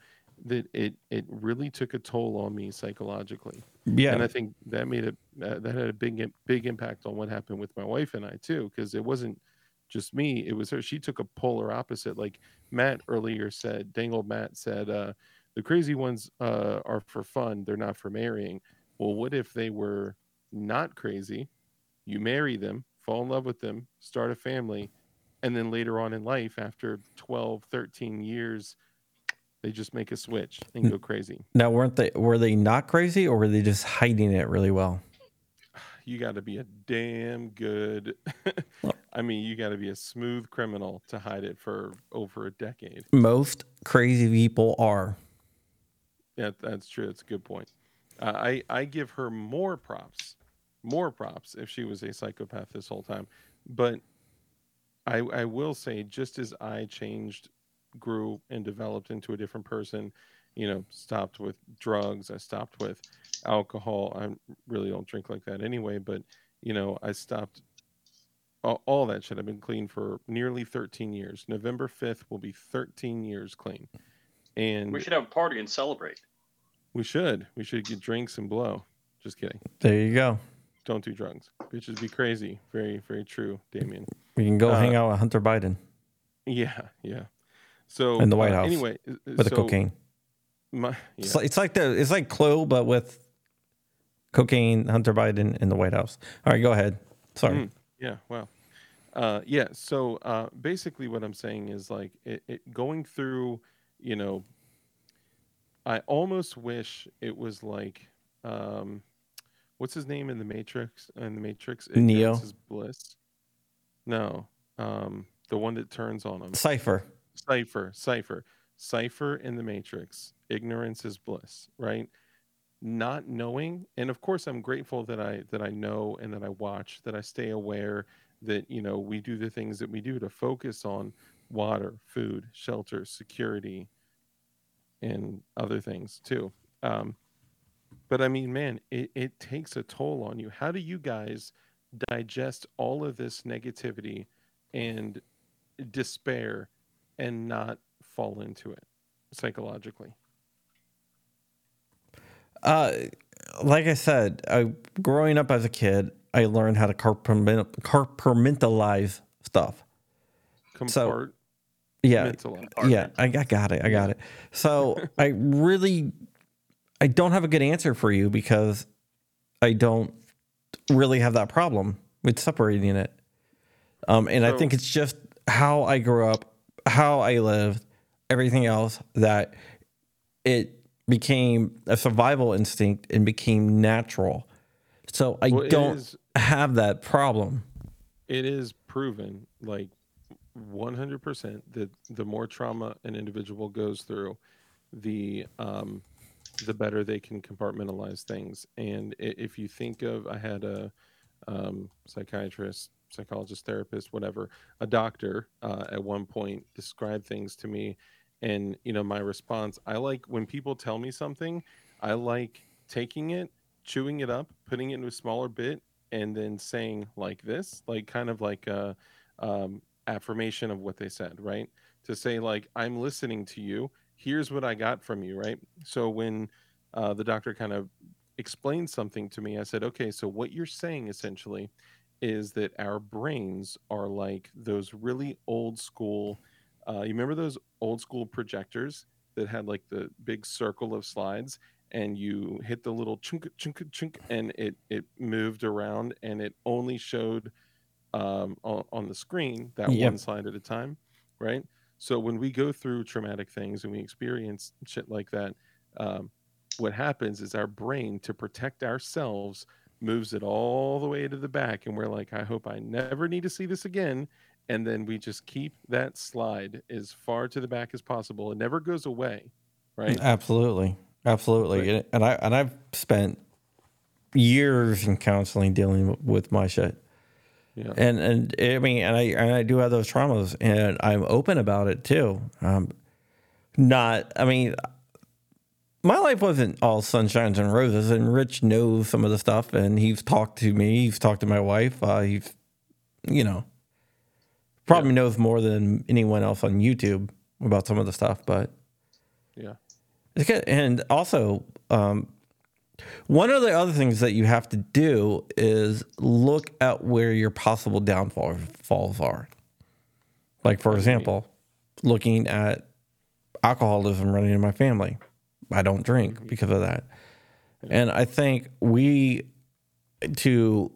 that it it really took a toll on me psychologically. Yeah, and I think that made it uh, that had a big big impact on what happened with my wife and I too because it wasn't just me it was her. She took a polar opposite. Like Matt earlier said Dangle Matt said uh the crazy ones uh are for fun they're not for marrying well what if they were not crazy you marry them fall in love with them start a family and then later on in life after 12 13 years they just make a switch and go crazy Now, weren't they? Were they not crazy, or were they just hiding it really well? you got to be a damn good i mean you got to be a smooth criminal to hide it for over a decade Most crazy people are. Yeah that's true that's a good point uh, i i give her more props more props if she was a psychopath this whole time. But I I will say, just as I changed, grew, and developed into a different person, you know, stopped with drugs, I stopped with alcohol. I really don't drink like that anyway, but you know, I stopped all, all that shit. I've been clean for nearly 13 years. November 5th will be 13 years clean. And We should have a party and celebrate. We should. We should get drinks and blow. Just kidding. There you go. Don't do drugs. Bitches be crazy. Very, very true, Damien. We can go Uh, hang out with Hunter Biden Yeah, yeah. So In the White uh, House Anyway, uh, with the cocaine. My, It's, like, it's like the it's like Clue, but with cocaine, Hunter Biden in the White House. All right, go ahead. Sorry. Mm, yeah, wow. Uh, yeah, so uh, basically what I'm saying is like it, it going through, you know, I almost wish it was like, um, what's his name in the Matrix? In the Matrix, Neo? Ignorance is bliss. No, um, the one that turns on him. Cypher. Cypher, Cypher, Cypher in the Matrix. Ignorance is bliss, right? Not knowing, and of course, I'm grateful that I that I know and that I watch, that I stay aware, that you know we do the things that we do to focus on water, food, shelter, security, and other things too. Um, but I mean, man, it, it takes a toll on you. How do you guys digest all of this negativity and despair and not fall into it psychologically? Uh, like I said, I, growing up as a kid, I learned how to compartment- compartmentalize stuff. Compart, Yeah, yeah, I, I got it. I got it. So I really, I don't have a good answer for you because I don't really have that problem with separating it. Um, and I think it's just how I grew up, how I lived, everything else that it became a survival instinct and became natural. So I Well, don't is- have that problem. it is proven like 100% that the more trauma an individual goes through the um the better they can compartmentalize things. And if you think of i had a um, psychiatrist psychologist therapist whatever a doctor uh, at one point described things to me. And you know my response i like when people tell me something i like taking it chewing it up putting it into a smaller bit and then saying like this like kind of like a um, affirmation of what they said right? To say like i'm listening to you. Here's what i got from you right? So when uh, the doctor kind of explained something to me i said okay so what you're saying essentially is that our brains are like those really old school uh, you remember those old school projectors that had like the big circle of slides and you hit the little chunk chunk chunk and it it moved around and it only showed um, on, on the screen that Yep. one slide at a time right so when we go through traumatic things and we experience shit like that um, what happens is our brain to protect ourselves moves it all the way to the back and we're like i hope i never need to see this again and then we just keep that slide as far to the back as possible it never goes away right Absolutely, absolutely. Right. And, and I and I've spent years in counseling dealing with my shit. Yeah And and I mean, and I and I do have those traumas, and I'm open about it too. Um, not, I mean, my life wasn't all sunshines and roses. And Rich knows some of the stuff, and he's talked to me. He's talked to my wife. Uh, he's, you know, probably knows more than anyone else on YouTube about some of the stuff. But yeah it's good. And also, um, one of the other things that you have to do is look at where your possible downfall falls are. Like, for example, looking at alcoholism running in my family. I don't drink mm-hmm. because of that. And I think we, to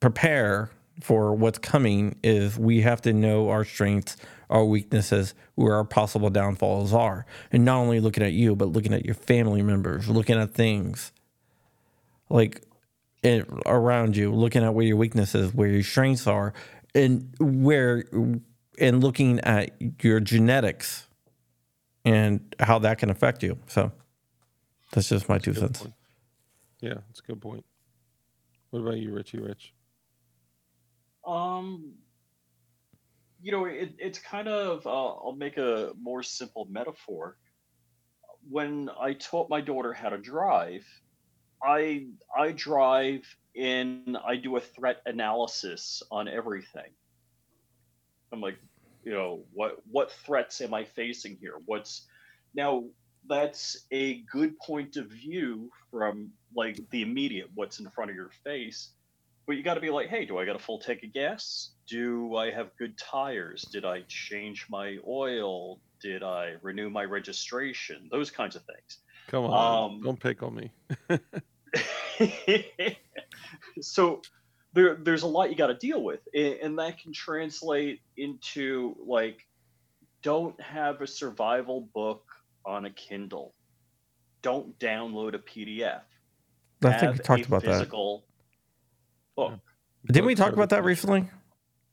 prepare for what's coming, is we have to know our strengths, our weaknesses, where our possible downfalls are. And not only looking at you, but looking at your family members, looking at things like it, around you, looking at where your weaknesses, where your strengths are, and where, and looking at your genetics and how that can affect you. So that's just my two cents. point. yeah that's a good point What about you, Richie Rich? Um, you know, it, it's kind of, uh, I'll make a more simple metaphor. When I taught my daughter how to drive, I I drive and I do a threat analysis on everything. I'm like, you know, what what threats am I facing here? What's now that's a good point of view from like the immediate what's in front of your face but you got to be like hey do i got a full tank of gas do i have good tires did i change my oil did i renew my registration those kinds of things Come on, Um, don't pick on me. so there, there's a lot you got to deal with a- and that can translate into like don't have a survival book on a kindle don't download a pdf I think we talked a about that. physical book Didn't we talk about that recently?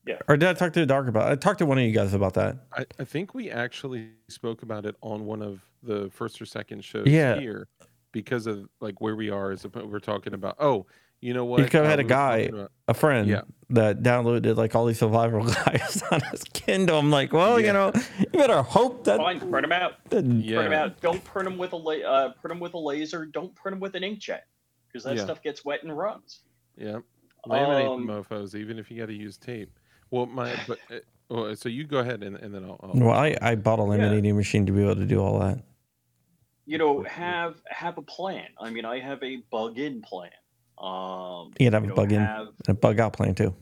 Yeah. Or did I talk to the Dark about? it? I talked to one of you guys about that. I, I think we actually spoke about it on one of the first or second shows Yeah. here because of like where we are as we're talking about. Oh, you know what? You've got- Uh, had a guy- about- A friend Yeah. that downloaded like all these survival guides on his Kindle. I'm like, well, you know, you better hope that. fine print them out that- yeah. print them out don't print them with a la- uh, print them with a laser don't print them with an inkjet because that Yeah. stuff gets wet and runs Yeah. Laminate Um, the mofos, even if you got to use tape. Well, my but uh, well, so you go ahead and, and then I'll. I'll Well, I, I bought a laminating machine to be able to do all that. You know have have a plan i mean i have a bug in plan um You can have a know, bug in have- and a bug out plan too.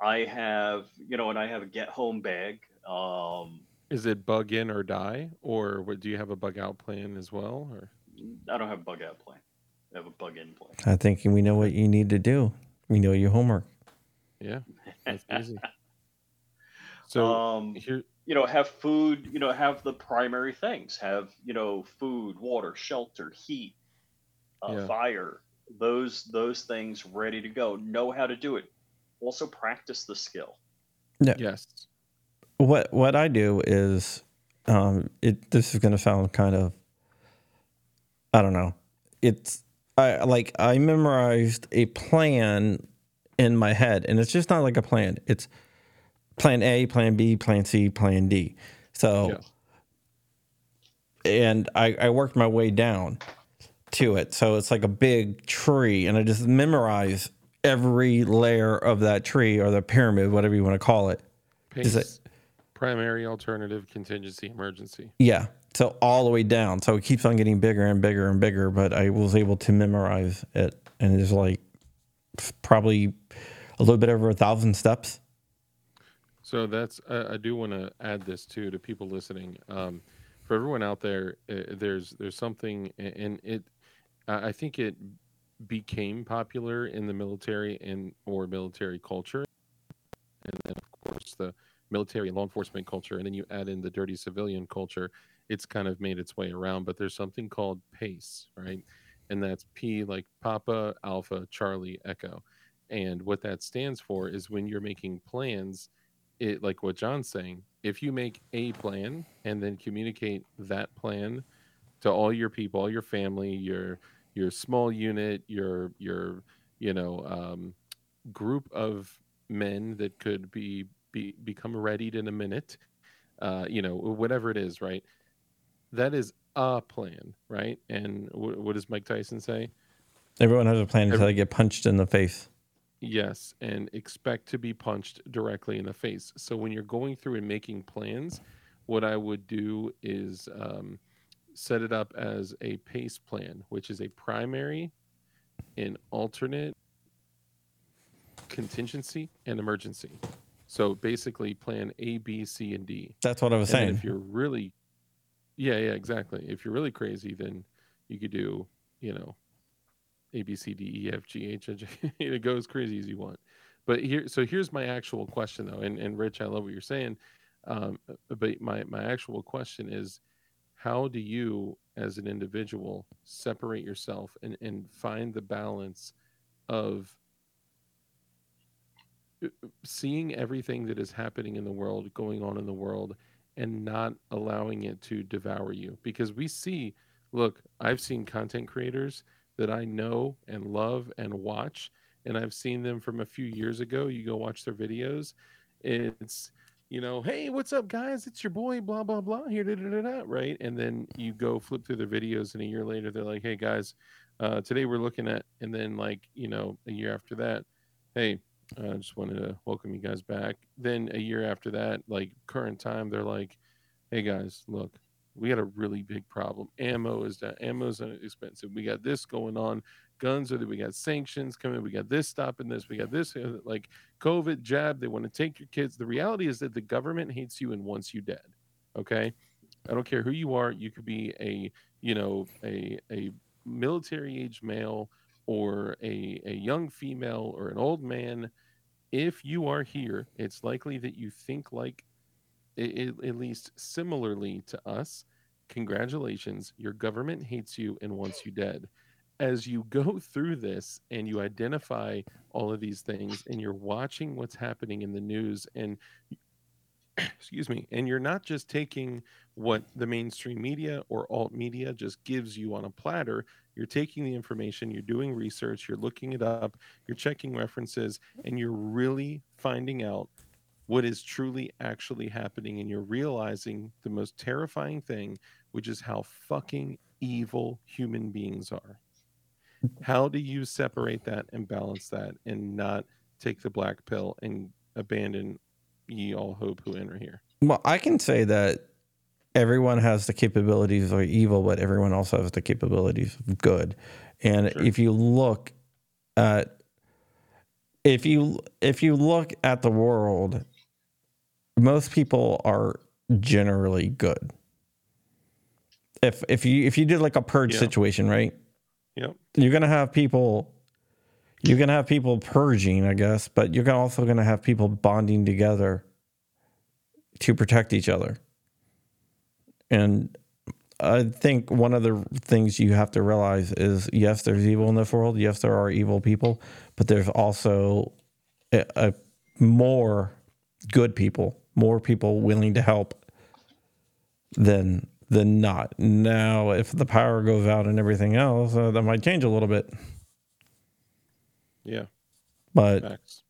i have you know and i have a get home bag um Is it bug in or die, or what, do you have a bug out plan as well? Or i don't have a bug out plan i have a bug in plan I think we know what you need to do. We know your homework. yeah, that's easy. So um here, you know have food you know have the primary things have you know food water shelter heat uh, Yeah. fire those those things ready to go know how to do it also practice the skill yeah. yes, What what I do is, um, it. This is going to sound kind of. I don't know. It's I like I memorized a plan in my head, and it's just not like a plan. It's plan A, plan B, plan C, plan D. So, Yeah. and I, I worked my way down to it. So it's like a big tree, and I just memorize every layer of that tree or the pyramid, whatever you want to call it- pace, primary, alternative, contingency, emergency. Yeah. So all the way down. So it keeps on getting bigger and bigger and bigger, but I was able to memorize it. And it's like probably a little bit over a thousand steps. So that's I, I do want to add this too to people listening. Um, for everyone out there, uh, there's there's something, and it I think it became popular in the military and or military culture, and then of course the military law enforcement culture, and then you add in the dirty civilian culture. It's kind of made its way around, but there's something called PACE, right? And that's P like Papa, Alpha, Charlie, Echo. And what that stands for is when you're making plans, it like what John's saying, if you make a plan and then communicate that plan to all your people, all your family, your your small unit, your your you know um, group of men that could be, be become readied in a minute, uh, you know whatever it is, right? That is a plan, right? And wh- what does Mike Tyson say? Everyone has a plan until they get punched in the face. Yes, and expect to be punched directly in the face. So when you're going through and making plans, what I would do is um, set it up as a PACE plan, which is a primary, an alternate, contingency, and emergency. So basically, plan A, B, C, and D. That's what I was And saying. if you're really, yeah, yeah, exactly. If you're really crazy, then you could do, you know, A, B, C, D, E, F, G, H, J. it goes crazy as you want. But here, so here's my actual question though, and, and Rich, I love what you're saying. Um, but my, my actual question is, how do you, as an individual, separate yourself and, and find the balance of uh, seeing everything that is happening in the world, going on in the world, and not allowing it to devour you? Because we see, look, I've seen content creators that I know and love and watch, and I've seen them from a few years ago. You go watch their videos. It's you know, hey, what's up, guys? It's your boy, blah blah blah. Here, da, da, da, da, right? And then you go flip through their videos, and a year later, they're like, hey guys, uh, today we're looking at, and then like you know, a year after that, hey, I uh, just wanted to welcome you guys back. Then a year after that, like current time, they're like, hey guys, look, we got a really big problem. Ammo is that ammo's expensive. We got this going on. Guns are that we got sanctions coming. We got this stopping this. We got this like COVID jab. They want to take your kids. The reality is that the government hates you and wants you dead. Okay, I don't care who you are. You could be a you know a a military age male or a a young female or an old man. If you are here, it's likely that you think like at least similarly to us, congratulations, your government hates you and wants you dead. As you go through this and you identify all of these things and you're watching what's happening in the news and excuse me, and you're not just taking what the mainstream media or alt media just gives you on a platter. You're taking the information, you're doing research, you're looking it up, you're checking references, and you're really finding out what is truly actually happening and you're realizing the most terrifying thing which is how fucking evil human beings are. How do you separate that and balance that and not take the black pill and abandon ye all hope who enter here? Well i can say that everyone has the capabilities of evil but everyone also has the capabilities of good. And sure. if you look at if you if you look at the world most people are generally good. If if you if you did like a purge yeah. situation, right? Yep. You're gonna have people you're gonna have people purging, I guess, but you're also gonna have people bonding together to protect each other. And I think one of the things you have to realize is yes, there's evil in this world. Yes, there are evil people, but there's also a, a more good people more people willing to help than than not. Now, if the power goes out and everything else, uh, that might change a little bit. Yeah, but Facts.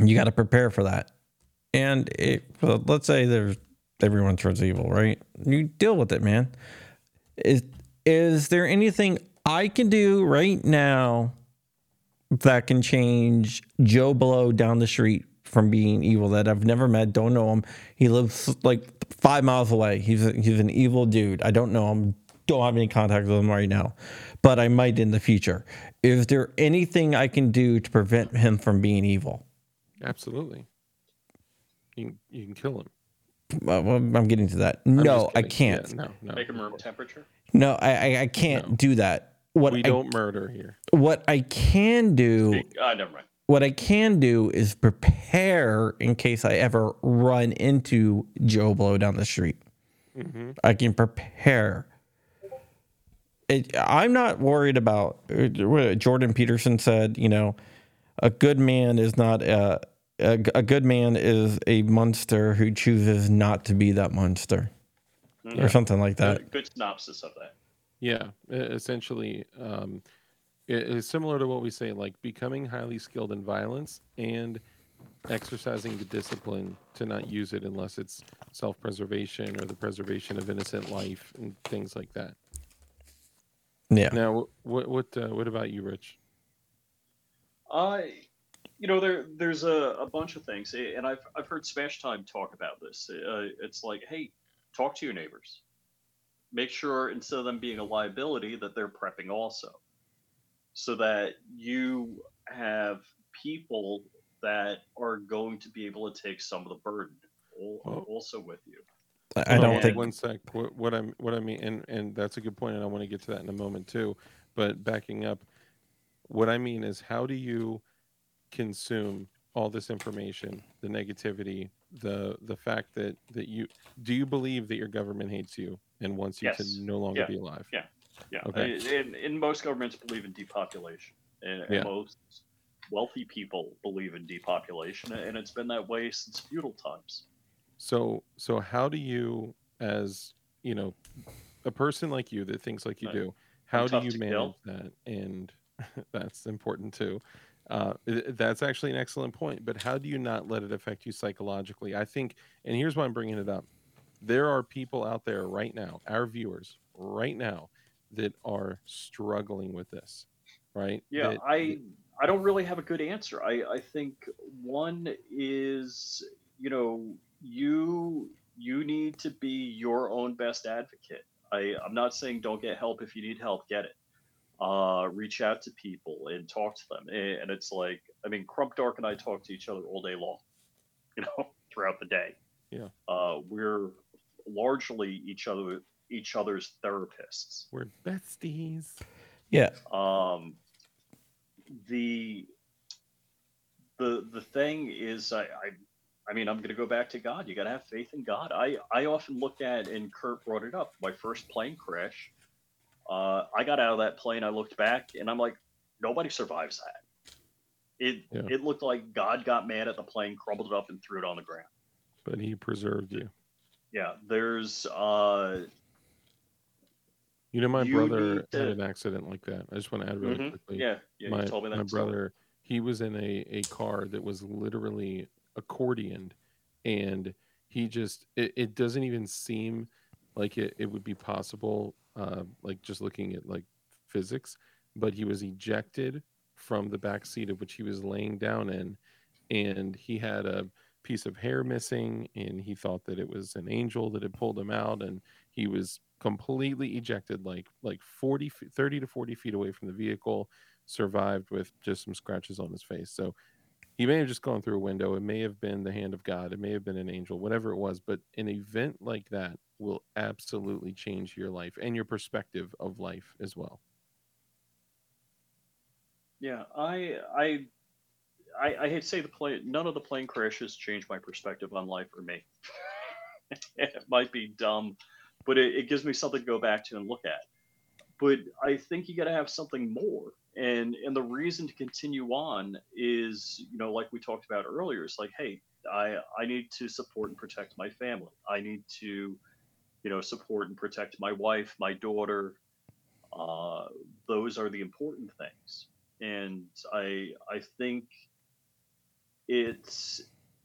you got to prepare for that. And it, well, let's say there's everyone turns evil, right? You deal with it, man. Is is there anything I can do right now that can change Joe Blow down the street from being evil that I've never met, don't know him. He lives like five miles away. He's a, he's an evil dude. I don't know him. Don't have any contact with him right now, but I might in the future. Is there anything I can do to prevent him from being evil? Absolutely. You can, you can kill him. Well, I'm getting to that. I'm no, I can't. Yeah, no, no. Make him room temperature. No, I I, I can't no. do that. What we don't I, murder here. What I can do. Uh, never mind what I can do is prepare in case I ever run into Joe Blow down the street. Mm-hmm. I can prepare. It, I'm not worried about what Jordan Peterson said. You know, a good man is not a, a, a good man is a monster who chooses not to be that monster, mm-hmm. or something like that. Good, good synopsis of that. Yeah, essentially, um, it's similar to what we say, like becoming highly skilled in violence and exercising the discipline to not use it unless it's self-preservation or the preservation of innocent life and things like that. Yeah. Now, what what uh, what about you, Rich? I, you know, there there's a, a bunch of things, and I've I've heard Smash Time talk about this. Uh, it's like, hey, talk to your neighbors. Make sure instead of them being a liability, that they're prepping also so that you have people that are going to be able to take some of the burden also with you. I don't oh, think one sec. What, what I'm what I mean, and and that's a good point, and I want to get to that in a moment too. But backing up, what I mean is, how do you consume all this information, the negativity, the the fact that that you do you believe that your government hates you and wants you yes. to no longer yeah. be alive? Yeah. Yeah. Okay. And, and most governments believe in depopulation, and, yeah. most wealthy people believe in depopulation, and it's been that way since feudal times. So, so how do you, as you know, a person like you that thinks like you right. do, how do you manage kill. that and that's important too uh, that's actually an excellent point but how do you not let it affect you psychologically i think and here's why i'm bringing it up there are people out there right now our viewers right now that are struggling with this right Yeah, That- I I don't really have a good answer. I I think one is you know you you need to be your own best advocate. I I'm not saying don't get help if you need help, get it. Uh, reach out to people and talk to them. And it's like I mean, Crump Dark and I talk to each other all day long, you know, throughout the day. Yeah. Uh, we're largely each other each other's therapists. we're besties Yeah. um the the the thing is I, I I mean I'm gonna go back to God. You gotta have faith in God. I I often look at and Kurt brought it up, my first plane crash. Uh I got out of that plane, I looked back and I'm like, nobody survives that. It Yeah. it looked like God got mad at the plane, crumbled it up and threw it on the ground. but he preserved you Yeah, there's uh you know my You brother to- had an accident like that. I just want to add really mhm, quickly. Yeah, yeah, my, you told me that. my brother he was in a, a car that was literally accordioned and he just it, it doesn't even seem like it, it would be possible uh, like just looking at like physics but he was ejected from the back seat of which he was laying down in and he had a piece of hair missing and he thought that it was an angel that had pulled him out and he was completely ejected like like 40 30 to 40 feet away from the vehicle survived with just some scratches on his face so he may have just gone through a window it may have been the hand of god it may have been an angel whatever it was but an event like that will absolutely change your life and your perspective of life as well Yeah, I, I, I, I hate to say the plane. None of the plane crashes changed my perspective on life or me. it might be dumb, but it, it gives me something to go back to and look at. But I think you got to have something more, and and the reason to continue on is, you know, like we talked about earlier, it's like, hey, I I need to support and protect my family. I need to, you know, support and protect my wife, my daughter. Uh, those are the important things and I I think it's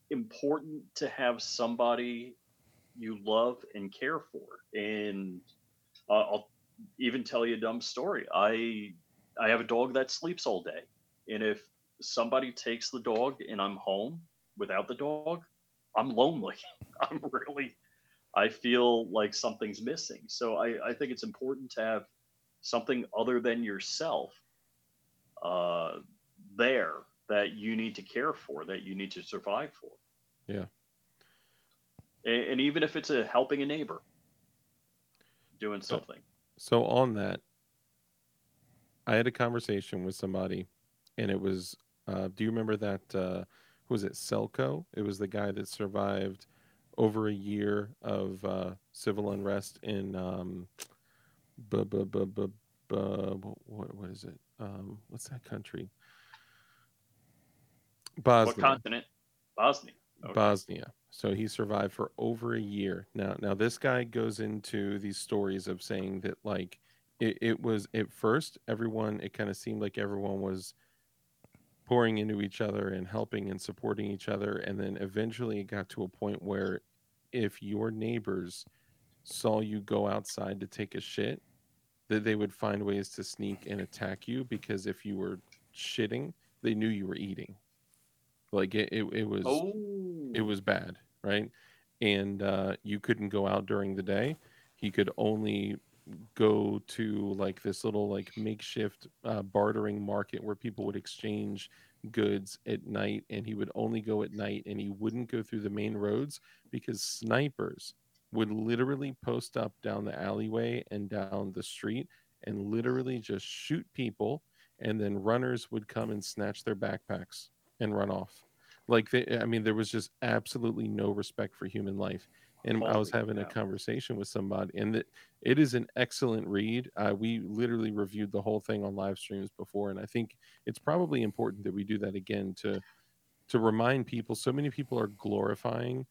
important to have somebody you love and care for. And uh, I'll even tell you a dumb story. I I have a dog that sleeps all day, and if somebody takes the dog and I'm home without the dog, I'm lonely. I'm really I feel like something's missing. So I, I think it's important to have something other than yourself uh, there that you need to care for, that you need to survive for. Yeah. And, and even if it's a helping a neighbor, doing So- something. So on that, I had a conversation with somebody, and it was, uh, do you remember that? Uh, who was it? Selco. It was the guy that survived over a year of uh, civil unrest in, um, bu- bu- bu- bu- bu- what what is it? Um, what's that country? Bosnia. What continent? Bosnia. Okay. Bosnia. So he survived for over a year. Now, now this guy goes into these stories of saying that like it, it was at first everyone it kind of seemed like everyone was pouring into each other and helping and supporting each other and then eventually it got to a point where if your neighbors saw you go outside to take a shit that they would find ways to sneak and attack you because if you were shitting they knew you were eating like it, it, it was Oh, it was bad, right? And uh, you couldn't go out during the day. He could only go to like this little like makeshift uh, bartering market where people would exchange goods at night, and he would only go at night, and he wouldn't go through the main roads because snipers would literally post up down the alleyway and down the street and literally just shoot people, and then runners would come and snatch their backpacks and run off. Like they, i mean there was just absolutely no respect for human life. And i was Holy having a conversation with somebody and that it is an excellent read. Uh, we literally reviewed the whole thing on live streams before and i think it's probably important that we do that again to to remind people. So many people are glorifying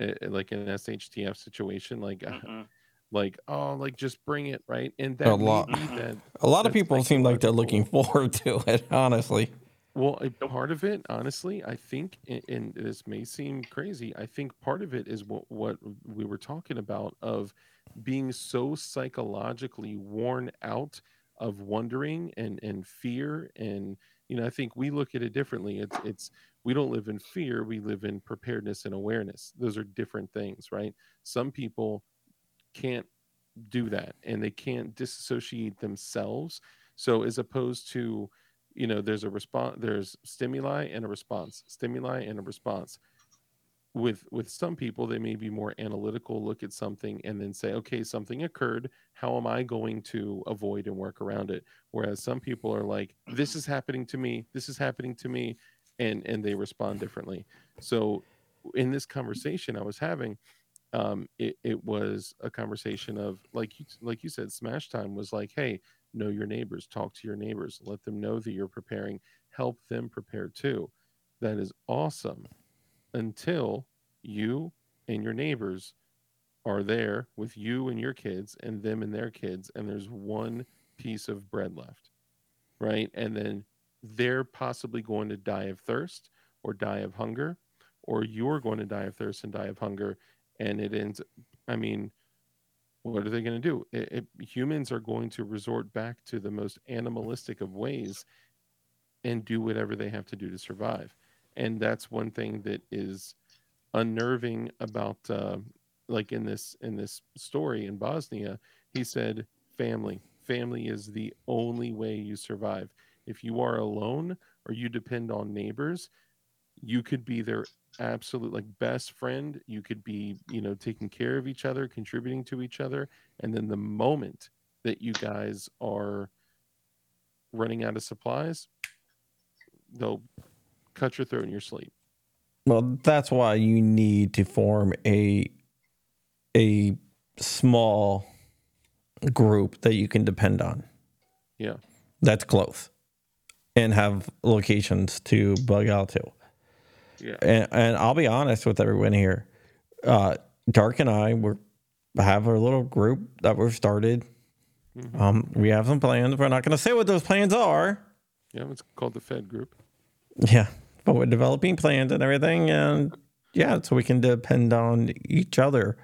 uh, like an shtf situation like uh, mhm. like oh like just bring it right? And that A lot. that A lot of people seem like they're looking forward to it, honestly. Well, a part of it, honestly, I think, and- and this may seem crazy, I think part of it is what what we were talking about of being so psychologically worn out of wondering and and fear and you know I think we look at it differently. It's it's we don't live in fear, we live in preparedness and awareness. Those are different things, right? Some people can't do that and they can't disassociate themselves. So as opposed to you know there's a response there's stimuli and a response stimuli and a response. With with some people they may be more analytical look at something and then say okay something occurred. How am i going to avoid and work around it? Whereas some people are like this is happening to me. This is happening to me and and they respond differently. So in this conversation i was having um it, it was a conversation of like you like you said smash time was like hey know your neighbors talk to your neighbors let them know that you're preparing help them prepare too. That is awesome until you and your neighbors are there with you and your kids and them and their kids and there's one piece of bread left right? And then they're possibly going to die of thirst or die of hunger or you're going to die of thirst and die of hunger and it ends i mean what are they going to do? It, it, humans are going to resort back to the most animalistic of ways and do whatever they have to do to survive. And that's one thing that is unnerving about uh, like in this in this story in bosnia he said family. Family is the only way you survive. If you are alone or you depend on neighbors you could be their absolute like best friend you could be you know taking care of each other contributing to each other and then the moment that you guys are running out of supplies they'll cut your throat in your sleep Well, that's why you need to form a a small group that you can depend on. yeah That's close, and have locations to bug out to. Yeah And, and I'll be honest with everyone here. Uh, Dark and I were have a little group that we've started. Um, we have some plans. We're not going to say what those plans are. yeah it's called the fed group Yeah, but we're developing plans and everything, and yeah, so we can depend on each other.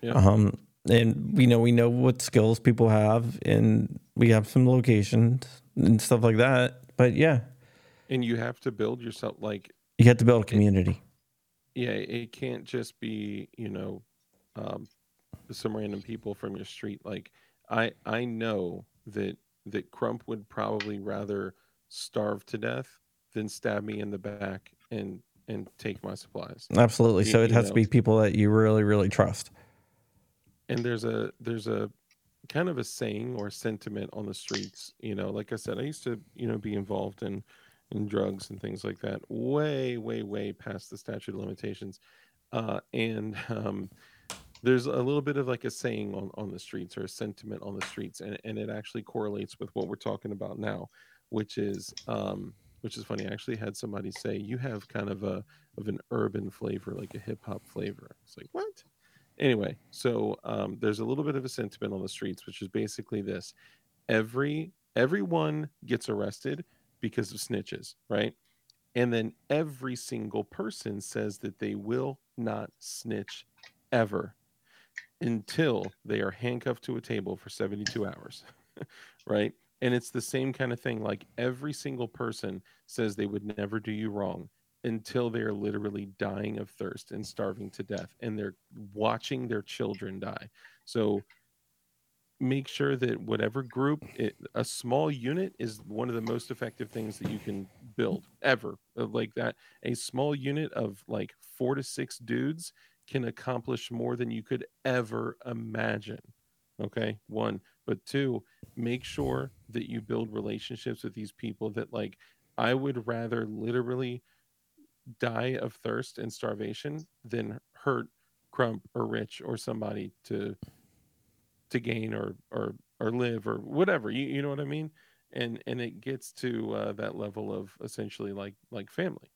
Yeah. Um, and we know we know what skills people have, and we have some locations and stuff like that. But yeah, and you have to build yourself like you have to build a community. yeah it can't just be you know um, some random people from your street like i i know that that crump would probably rather starve to death than stab me in the back and and take my supplies Absolutely. So it has to be people that you really, really trust. and there's a there's a kind of a saying or sentiment on the streets you know like i said i used to you know be involved in in drugs and things like that way way way past the statute of limitations. Uh and um there's a little bit of like a saying on on the streets or a sentiment on the streets and, and it actually correlates with what we're talking about now which is um which is funny. I actually had somebody say you have kind of a of an urban flavor like a hip-hop flavor. It's like what? Anyway so um, there's a little bit of a sentiment on the streets which is basically this. Every everyone gets arrested because of snitches right? And then every single person says that they will not snitch ever until they are handcuffed to a table for 72 hours right? And it's the same kind of thing like every single person says they would never do you wrong until they are literally dying of thirst and starving to death and they're watching their children die. So make sure that whatever group it, a small unit is one of the most effective things that you can build ever like that a small unit of like four to six dudes can accomplish more than you could ever imagine okay? One but two make sure that you build relationships with these people that like i would rather literally die of thirst and starvation than hurt crump or rich or somebody to to gain or or or live or whatever you, you know what i mean and and it gets to uh, that level of essentially like like family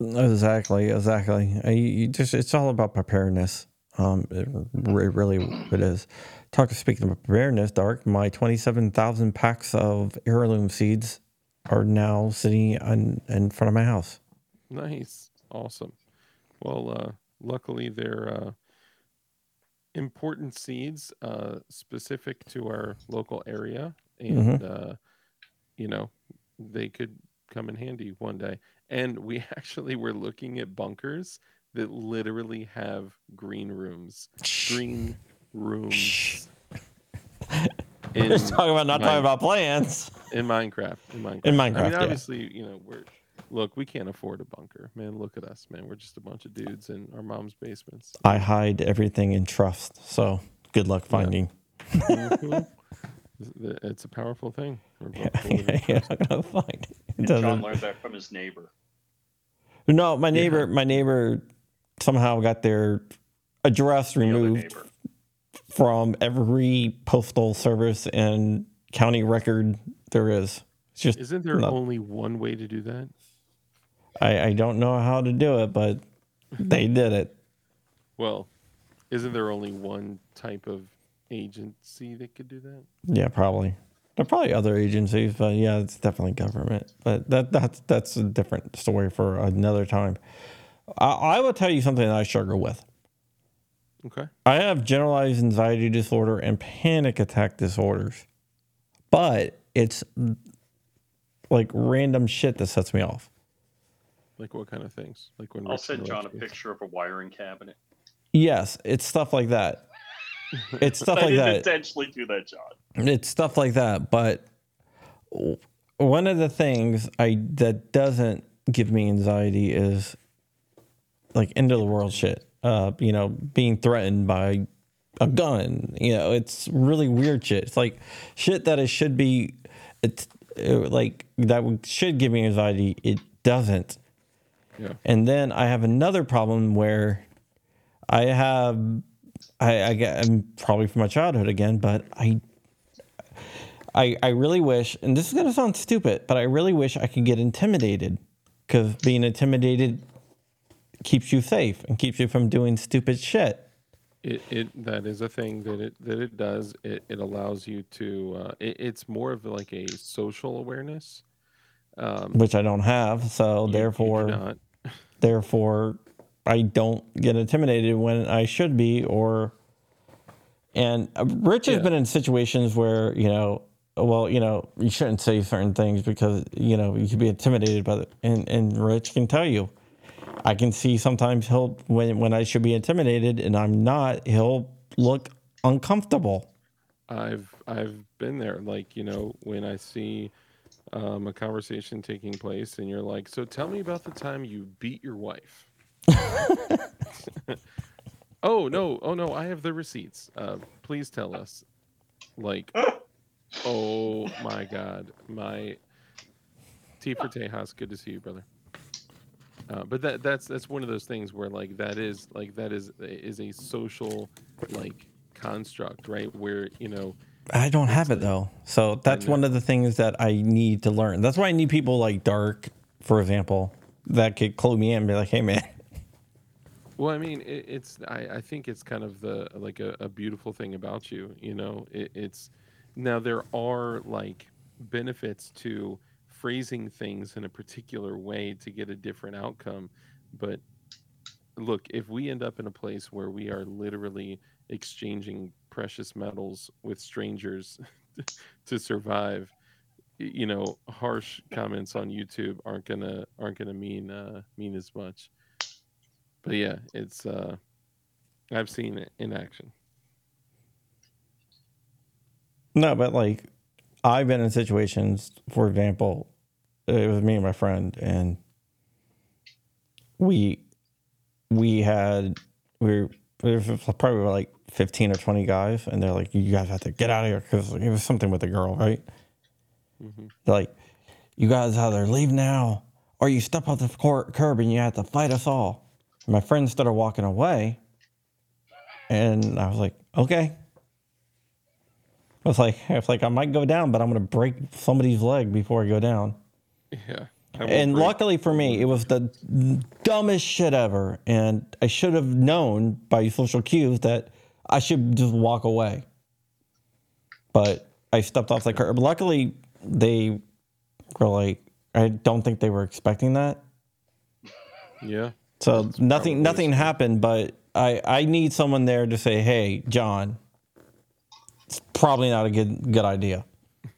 Exactly, exactly. Uh, You you just it's all about preparedness. Um, it, re- really, it is. Talk speaking of preparedness, Dark. My twenty-seven thousand packs of heirloom seeds are now sitting on, in front of my house. Nice. Awesome. Well, uh, luckily they're uh, important seeds uh, specific to our local area. And, uh, you know, they could come in handy one day. And we actually were looking at bunkers that literally have green rooms. Green rooms. In, Just talking about not talking about plants in Minecraft. In Minecraft. In I Minecraft, mean, yeah. obviously, you know, we're look, we can't afford a bunker, man. Look at us, man. We're just a bunch of dudes in our mom's basements. I hide everything in trust, so good luck finding. Mhm. it's a powerful thing. We're both full yeah, it. you're gonna find it. It And John learned that from his neighbor. No, my neighbor, my neighbor somehow got their address The removed from every postal service and county record there is. It's just Isn't there No. only one way to do that? I, I don't know how to do it, but they mm-hmm. did it. Well, isn't there only one type of agency that could do that? Yeah, probably. There are probably other agencies, but yeah, it's definitely government. But that that's that's a different story for another time. I, I will tell you something that I struggle with. Okay. I have generalized anxiety disorder and panic attack disorders, but it's like random shit that sets me off. Like what kind of things? Like when I'll Rich send John a picture of a wiring cabinet. Yes, it's stuff like that. It's stuff I like didn't that. intentionally do that, John. It's stuff like that. But one of the things I that doesn't give me anxiety is like end of the world shit. Uh, you know, being threatened by a gun. You know, it's really weird shit. It's like shit that it should be. It's uh, like that should give me anxiety. It doesn't. Yeah. And then I have another problem where I have I, I get I'm probably from my childhood again, but I I I really wish, and this is gonna sound stupid, but I really wish I could get intimidated because being intimidated keeps you safe and keeps you from doing stupid shit. It, it that is a thing that it that it does. It, it allows you to. Uh, it, it's more of like a social awareness. Um, which I don't have. So you- you therefore, not. Therefore, I don't get intimidated when I should be. Or and uh, Rich has Yeah. been in situations where you know, well, you know, you shouldn't say certain things because you know you could be intimidated by it. And and Rich can tell you, I can see sometimes he'll when when I should be intimidated and I'm not, he'll look uncomfortable. I've I've been there. Like you know, when I see um, a conversation taking place, and you're like, "So tell me about the time you beat your wife." oh no! Oh no! I have the receipts. Uh, please tell us. Like, oh my God, my T for Tejas. Good to see you, brother. Uh, but that that's that's one of those things where like that is like that is is a social like construct, right? Where you know I don't have it though. So that's one of the things that I need to learn. That's why I need people like Dark, for example, that could clue me in and be like, hey man. Well, I mean, it, it's I, I think it's kind of the like a, a beautiful thing about you. You know, it, it's now there are like benefits to phrasing things in a particular way to get a different outcome. But look, if we end up in a place where we are literally exchanging precious metals with strangers to survive, you know, harsh comments on YouTube aren't gonna aren't gonna mean uh, mean as much. But yeah, it's uh I've seen it in action. No, but like I've been in situations, for example, it was me and my friend, and we we had we were, there was probably like fifteen or twenty guys, and they're like, "You guys have to get out of here," because it was something with a girl, right? They're like, "You guys either leave now, or you step off the cor- curb and you have to fight us all." My friend started walking away, and I was like, "Okay." I was like, I was like, I might go down, but I'm gonna break somebody's leg before I go down. Yeah. And break- luckily for me, it was the dumbest shit ever. And I should have known by social cues that I should just walk away. But I stepped off the curb. Luckily, they were like, I don't think they were expecting that. yeah, So That's nothing, probably nothing happened. But I, I need someone there to say, "Hey, John, it's probably not a good, good idea."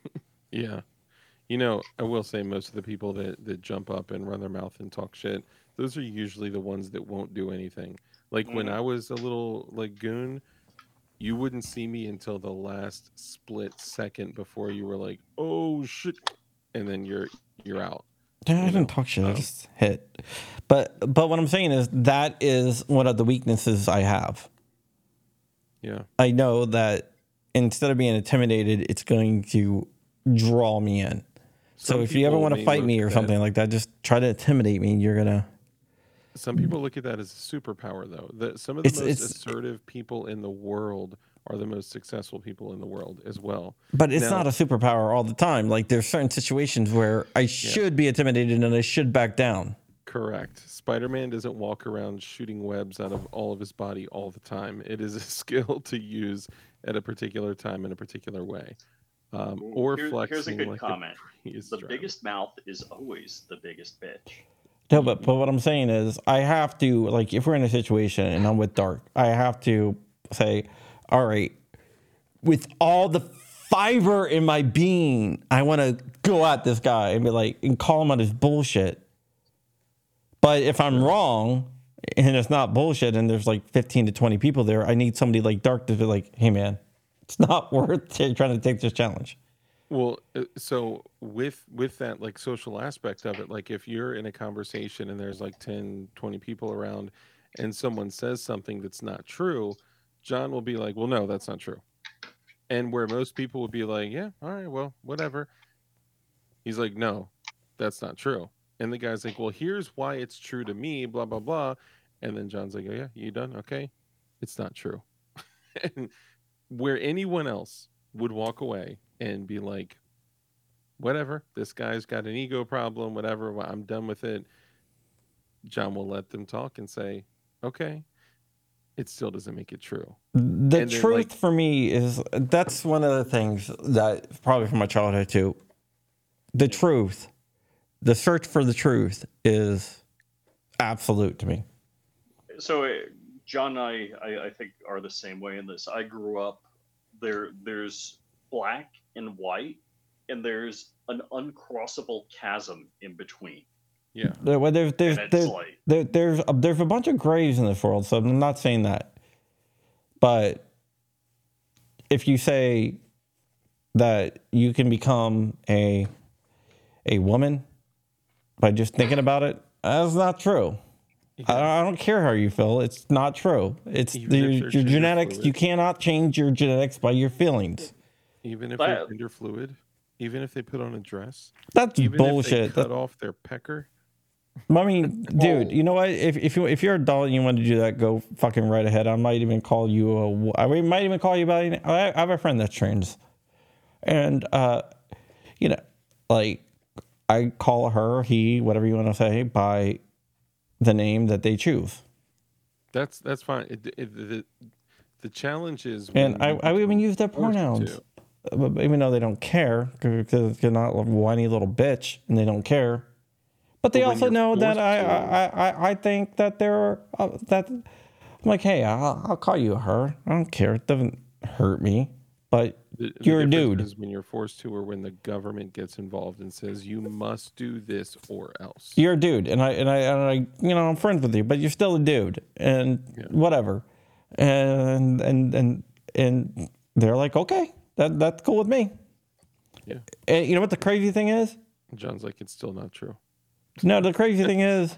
yeah. You know, I will say most of the people that that jump up and run their mouth and talk shit, those are usually the ones that won't do anything. Like when mm. I was a little like goon, you wouldn't see me until the last split second before you were like, "Oh shit," and then you're you're out. Yeah, I didn't talk shit. I just hit. But but what I'm saying is that is one of the weaknesses I have. Yeah, I know that instead of being intimidated, it's going to draw me in. So if you ever want to fight me or at something like that, just try to intimidate me. You're gonna. Some people look at that as a superpower, though. The, some of the It's- most it's- assertive people in the world are the most successful people in the world as well. But it's Now- not a superpower all the time. Like there's certain situations where I should be intimidated and I should back down. Correct. Spider Man doesn't walk around shooting webs out of all of his body all the time. It is a skill to use at a particular time in a particular way. Um, or Here- flexing. here's a good like comment. previous The driver. biggest mouth is always the biggest bitch. No, but but mm-hmm. what I'm saying is, I have to like if we're in a situation and I'm with Dark, I have to say, all right, with all the fiber in my being, I want to go at this guy and be like and call him on his bullshit. But if I'm wrong and it's not bullshit and there's like 15 to 20 people there, I need somebody like Dark to be like, hey man, it's not worth trying to take this challenge. Well, uh, so with with that like social aspect of it, like if you're in a conversation and there's like 10, 20 people around and someone says something that's not true, John will be like, "Well, no, that's not true." And where most people would be like, "Yeah, all right, well, whatever." He's like, "No, that's not true." And the guy's like, "Well, here's why it's true to me, blah blah blah." And then John's like, "Oh yeah, you done? Okay. It's not true." and where anyone else would walk away and be like, whatever, this guy's got an ego problem, whatever, I'm done with it. John will let them talk and say, okay, it still doesn't make it true. The And truth like- for me is that's one of the things that probably from my childhood too. The truth, the search for the truth is absolute to me. So, uh, John and I, I, I think, are the same way in this. I grew up there. There's black and white, and there's an uncrossable chasm in between. Yeah. There, well, there's there's there's, like- there, there's a, there's a bunch of grays in this world, so I'm not saying that. But if you say that you can become a a woman by just thinking about it, that's not true. I, I don't care how you feel. It's not true. It's the, your, your genetics. You cannot change your genetics by your feelings. Even if they're gender fluid, even if they put on a dress, That's even bullshit. if they That- cut off their pecker. I mean, dude, you know what? If if you if you're adult and you want to do that, go fucking right ahead. I might even call you a. I might even call you by. I I have a friend that's trans, and uh, you know, like I call her, he, whatever you want to say, by the name that they choose. That's that's fine. It, it, the, the challenge is, And I, I even use their forced pronouns, to. Uh, even though they don't care, because they're not a whiny little bitch and they don't care. But they But also know that I, I, I, I think that they're uh, that I'm like, hey, I'll, I'll call you her. I don't care. It doesn't hurt me. But The- the you're a dude. Is when you're forced to, or when the government gets involved and says you must do this or else. you're a dude, and I and I and I, you know, I'm friends with you, but you're still a dude, and whatever, and and and and they're like, okay, that that's cool with me. Yeah. And you know what the crazy thing is? John's like, it's still not true. No, the crazy thing is,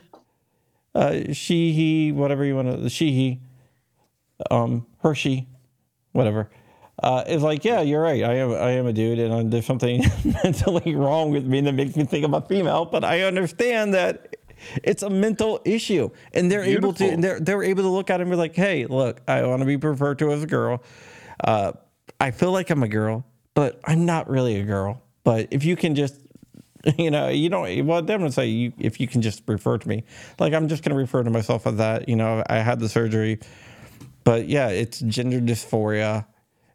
uh, she, he, whatever you want to, she, he, um, Hershey, whatever, uh, is like, yeah, you're right. I am, I am a dude, and uh, there's something mentally wrong with me that makes me think I'm a female. But I understand that it's a mental issue, and they're able to, they're they're able to look at it and be like, hey, look, I want to be referred to as a girl. Uh, I feel like I'm a girl, but I'm not really a girl. But if you can just you know, you don't. Well, them would say you if you can just refer to me. Like I'm just gonna refer to myself as that. You know, I had the surgery, but yeah, it's gender dysphoria.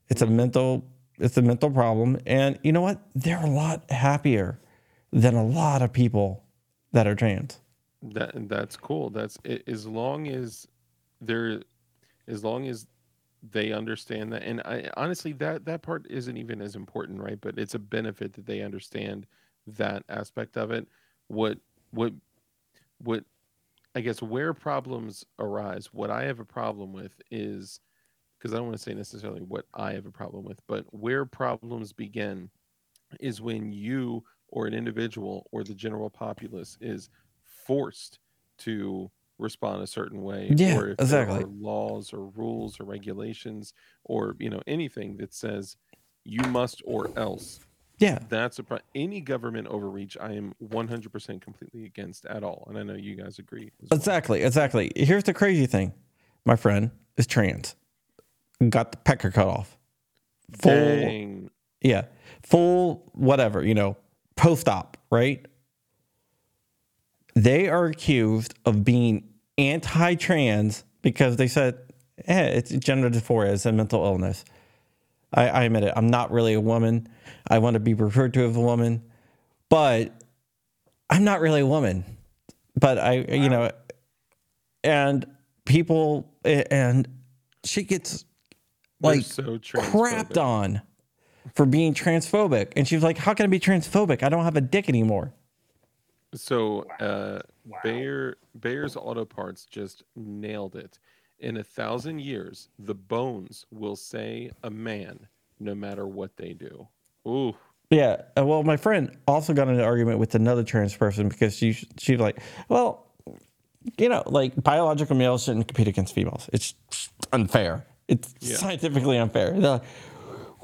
It's a mental. It's a mental problem, and you know what? They're a lot happier than a lot of people that are trans. That that's cool. That's as long as they're as long as they understand that and I honestly that that part isn't even as important, right? But it's a benefit that they understand that aspect of it. What what what I guess where problems arise, what I have a problem with is because I don't want to say necessarily what I have a problem with, but where problems begin is when you or an individual or the general populace is forced to respond a certain way Yeah, or if exactly. there are laws or rules or regulations or you know anything that says you must or else Yeah, that's a pro- any government overreach i am 100% completely against at all and i know you guys agree as well. exactly, exactly. Here's the crazy thing: my friend is trans, got the pecker cut off, full. Dang. Yeah, full whatever, you know, post op, right? They are accused of being anti trans because they said, eh, it's gender dysphoria, it's a mental illness. I, I admit it, I'm not really a woman. I want to be referred to as a woman, but I'm not really a woman. But I, you know, and people, and she gets like so crapped on for being transphobic. And she's like, How can I be transphobic? I don't have a dick anymore. So uh, Bayer Bayer's Auto Parts just nailed it. In a thousand years, the bones will say a man, no matter what they do. Ooh, Yeah. uh, Well, my friend also got in an argument with another trans person because she she's like, Well, you know, like biological males shouldn't compete against females. It's unfair. It's Yeah. scientifically unfair. They're like,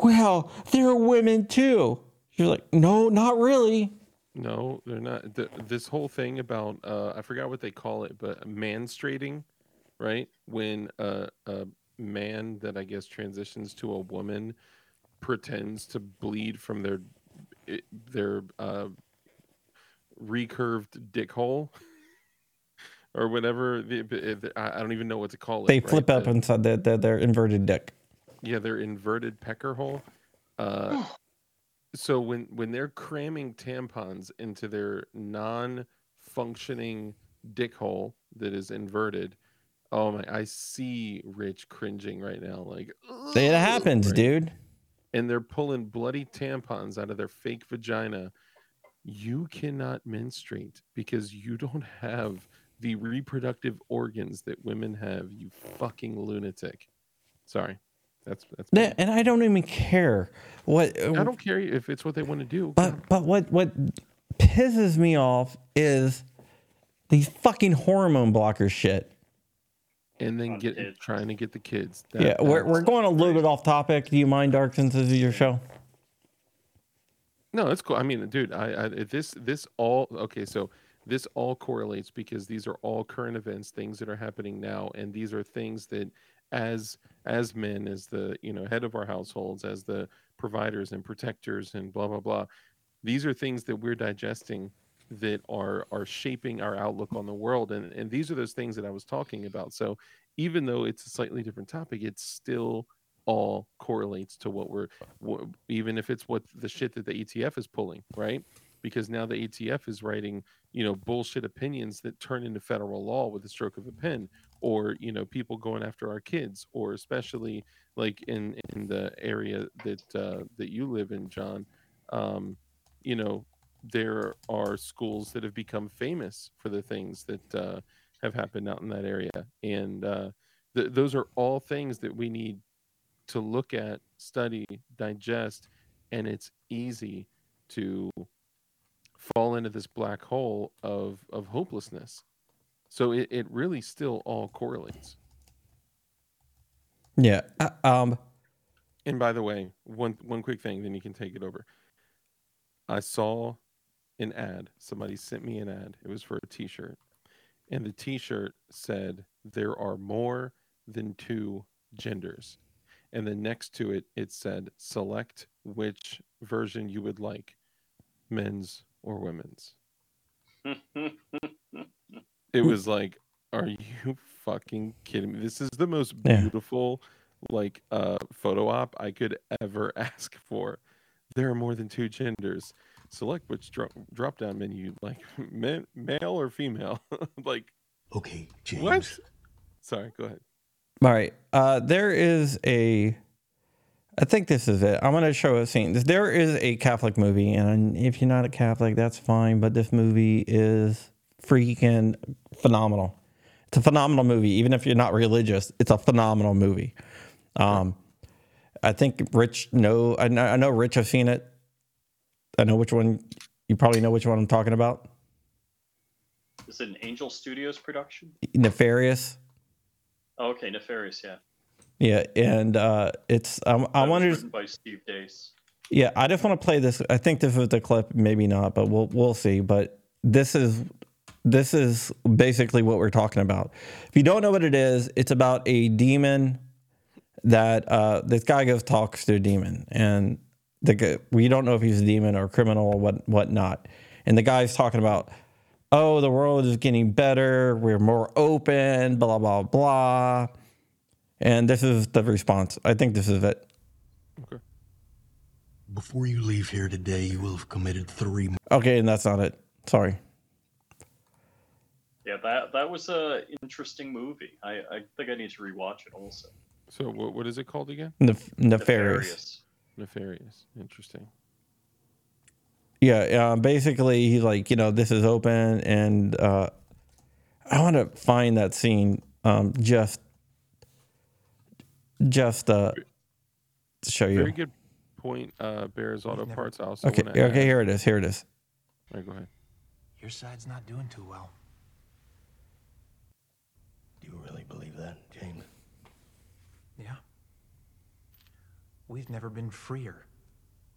Well, they're women too. She's like, No, not really. No, they're not. The, this whole thing about uh, I forgot what they call it, but manstrating, right? When uh, a man that I guess transitions to a woman pretends to bleed from their it- their uh, recurved dick hole. Or whatever, the, the- I I don't even know what to call it. They right? flip up The- inside their, their, their inverted dick. yeah their inverted pecker hole uh so when when they're cramming tampons into their non-functioning dick hole that is inverted oh my i see rich cringing right now like It happens, right? dude. and they're pulling bloody tampons out of their fake vagina you cannot menstruate because you don't have the reproductive organs that women have you fucking lunatic sorry that's that's me. Yeah, and I don't even care what uh, I don't care if it's what they want to do. But but what what pisses me off is these fucking hormone blocker shit. and then On get kids. trying to get the kids. yeah, we're we're going a little bit off topic. Do you mind, Dark, since this is your show? no, that's cool. I mean, dude, I, I this this all okay. So this all correlates because these are all current events, things that are happening now, and these are things that as as men, as the you know head of our households, as the providers and protectors and blah blah blah, these are things that we're digesting that are are shaping our outlook on the world and and these are those things that I was talking about. So even though it's a slightly different topic it's still all correlates to what we're wh- even if it's what the shit that the ATF is pulling right? Because now the ATF is writing you know bullshit opinions that turn into federal law with the stroke of a pen or you know people going after our kids or especially like in in the area that uh, that you live in John um, you know there are schools that have become famous for the things that uh, have happened out in that area. And uh, th- those are all things that we need to look at study digest and it's easy to fall into this black hole of of hopelessness so it, it really still all correlates Yeah. Uh, um. And by the way, one one quick thing, then you can take it over. I saw an ad. Somebody sent me an ad. It was for a T-shirt, and the T-shirt said there are more than two genders, and then next to it, it said select which version you would like, men's or women's. It was like, are you fucking kidding me? This is the most Yeah. beautiful like uh photo op I could ever ask for. There are more than two genders. Select which drop drop down menu, like ma- male or female. like Okay, James. what? Sorry, go ahead. All right. Uh, there is a. I think this is it. I'm going to show a scene. There is a Catholic movie, and if you're not a Catholic, that's fine. But this movie is freaking phenomenal. It's a phenomenal movie, even if you're not religious. It's a phenomenal movie. Um, I think Rich know. I know, I know Rich has seen it. I know which one. You probably know which one I'm talking about. Is it an Angel Studios production? Nefarious. Oh, okay, Nefarious, yeah. Yeah, and uh, it's. Um, I That was wanted. written by Steve Deace. Yeah, I just want to play this. I think this is the clip, maybe not, but we'll we'll see. But this is this is basically what we're talking about. If you don't know what it is, it's about a demon that uh, this guy goes talks to a demon, and the guy, we don't know if he's a demon or a criminal or what whatnot. And the guy's talking about, oh, the world is getting better. We're more open. Blah blah blah. And this is the response. I think this is it. Okay. Before you leave here today, you will have committed three Okay, and that's not it. Sorry. Yeah, that that was a interesting movie. I, I think I need to rewatch it also. So what what is it called again? Nef- nefarious. Nefarious. Interesting. Yeah, uh, basically, he's like, you know, this is open, and uh, I want to find that scene. Um, just, just uh, to show you. Very good point, uh Bears Auto never- Parts. I also Okay, okay, add- here it is. Here it is. All right, go ahead. Your side's not doing too well. You really believe that, James? Yeah. We've never been freer.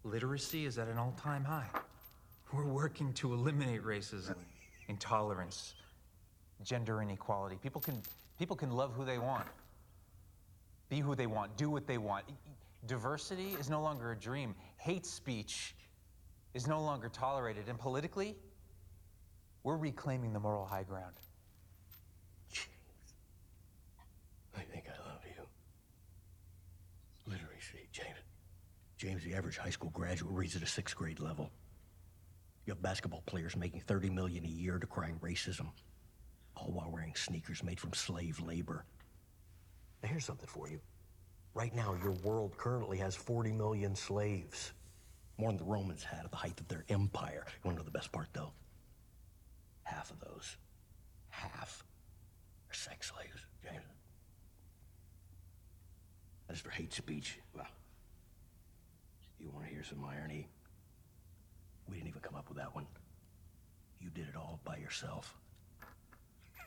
Literacy is at an all time high. We're working to eliminate racism, intolerance, gender inequality. People can, people can love who they want, be who they want, do what they want. Diversity is no longer a dream. Hate speech is no longer tolerated. And politically, we're reclaiming the moral high ground. I think I love you. Literacy, James. James, the average high school graduate reads at a sixth grade level. You have basketball players making 30 million a year decrying racism, all while wearing sneakers made from slave labor. Now, here's something for you. Right now, your world currently has 40 million slaves. More than the Romans had at the height of their empire. You want to know the best part, though? Half of those, half, are sex slaves, James. As for hate speech, well, you want to hear some irony? We didn't even come up with that one. You did it all by yourself.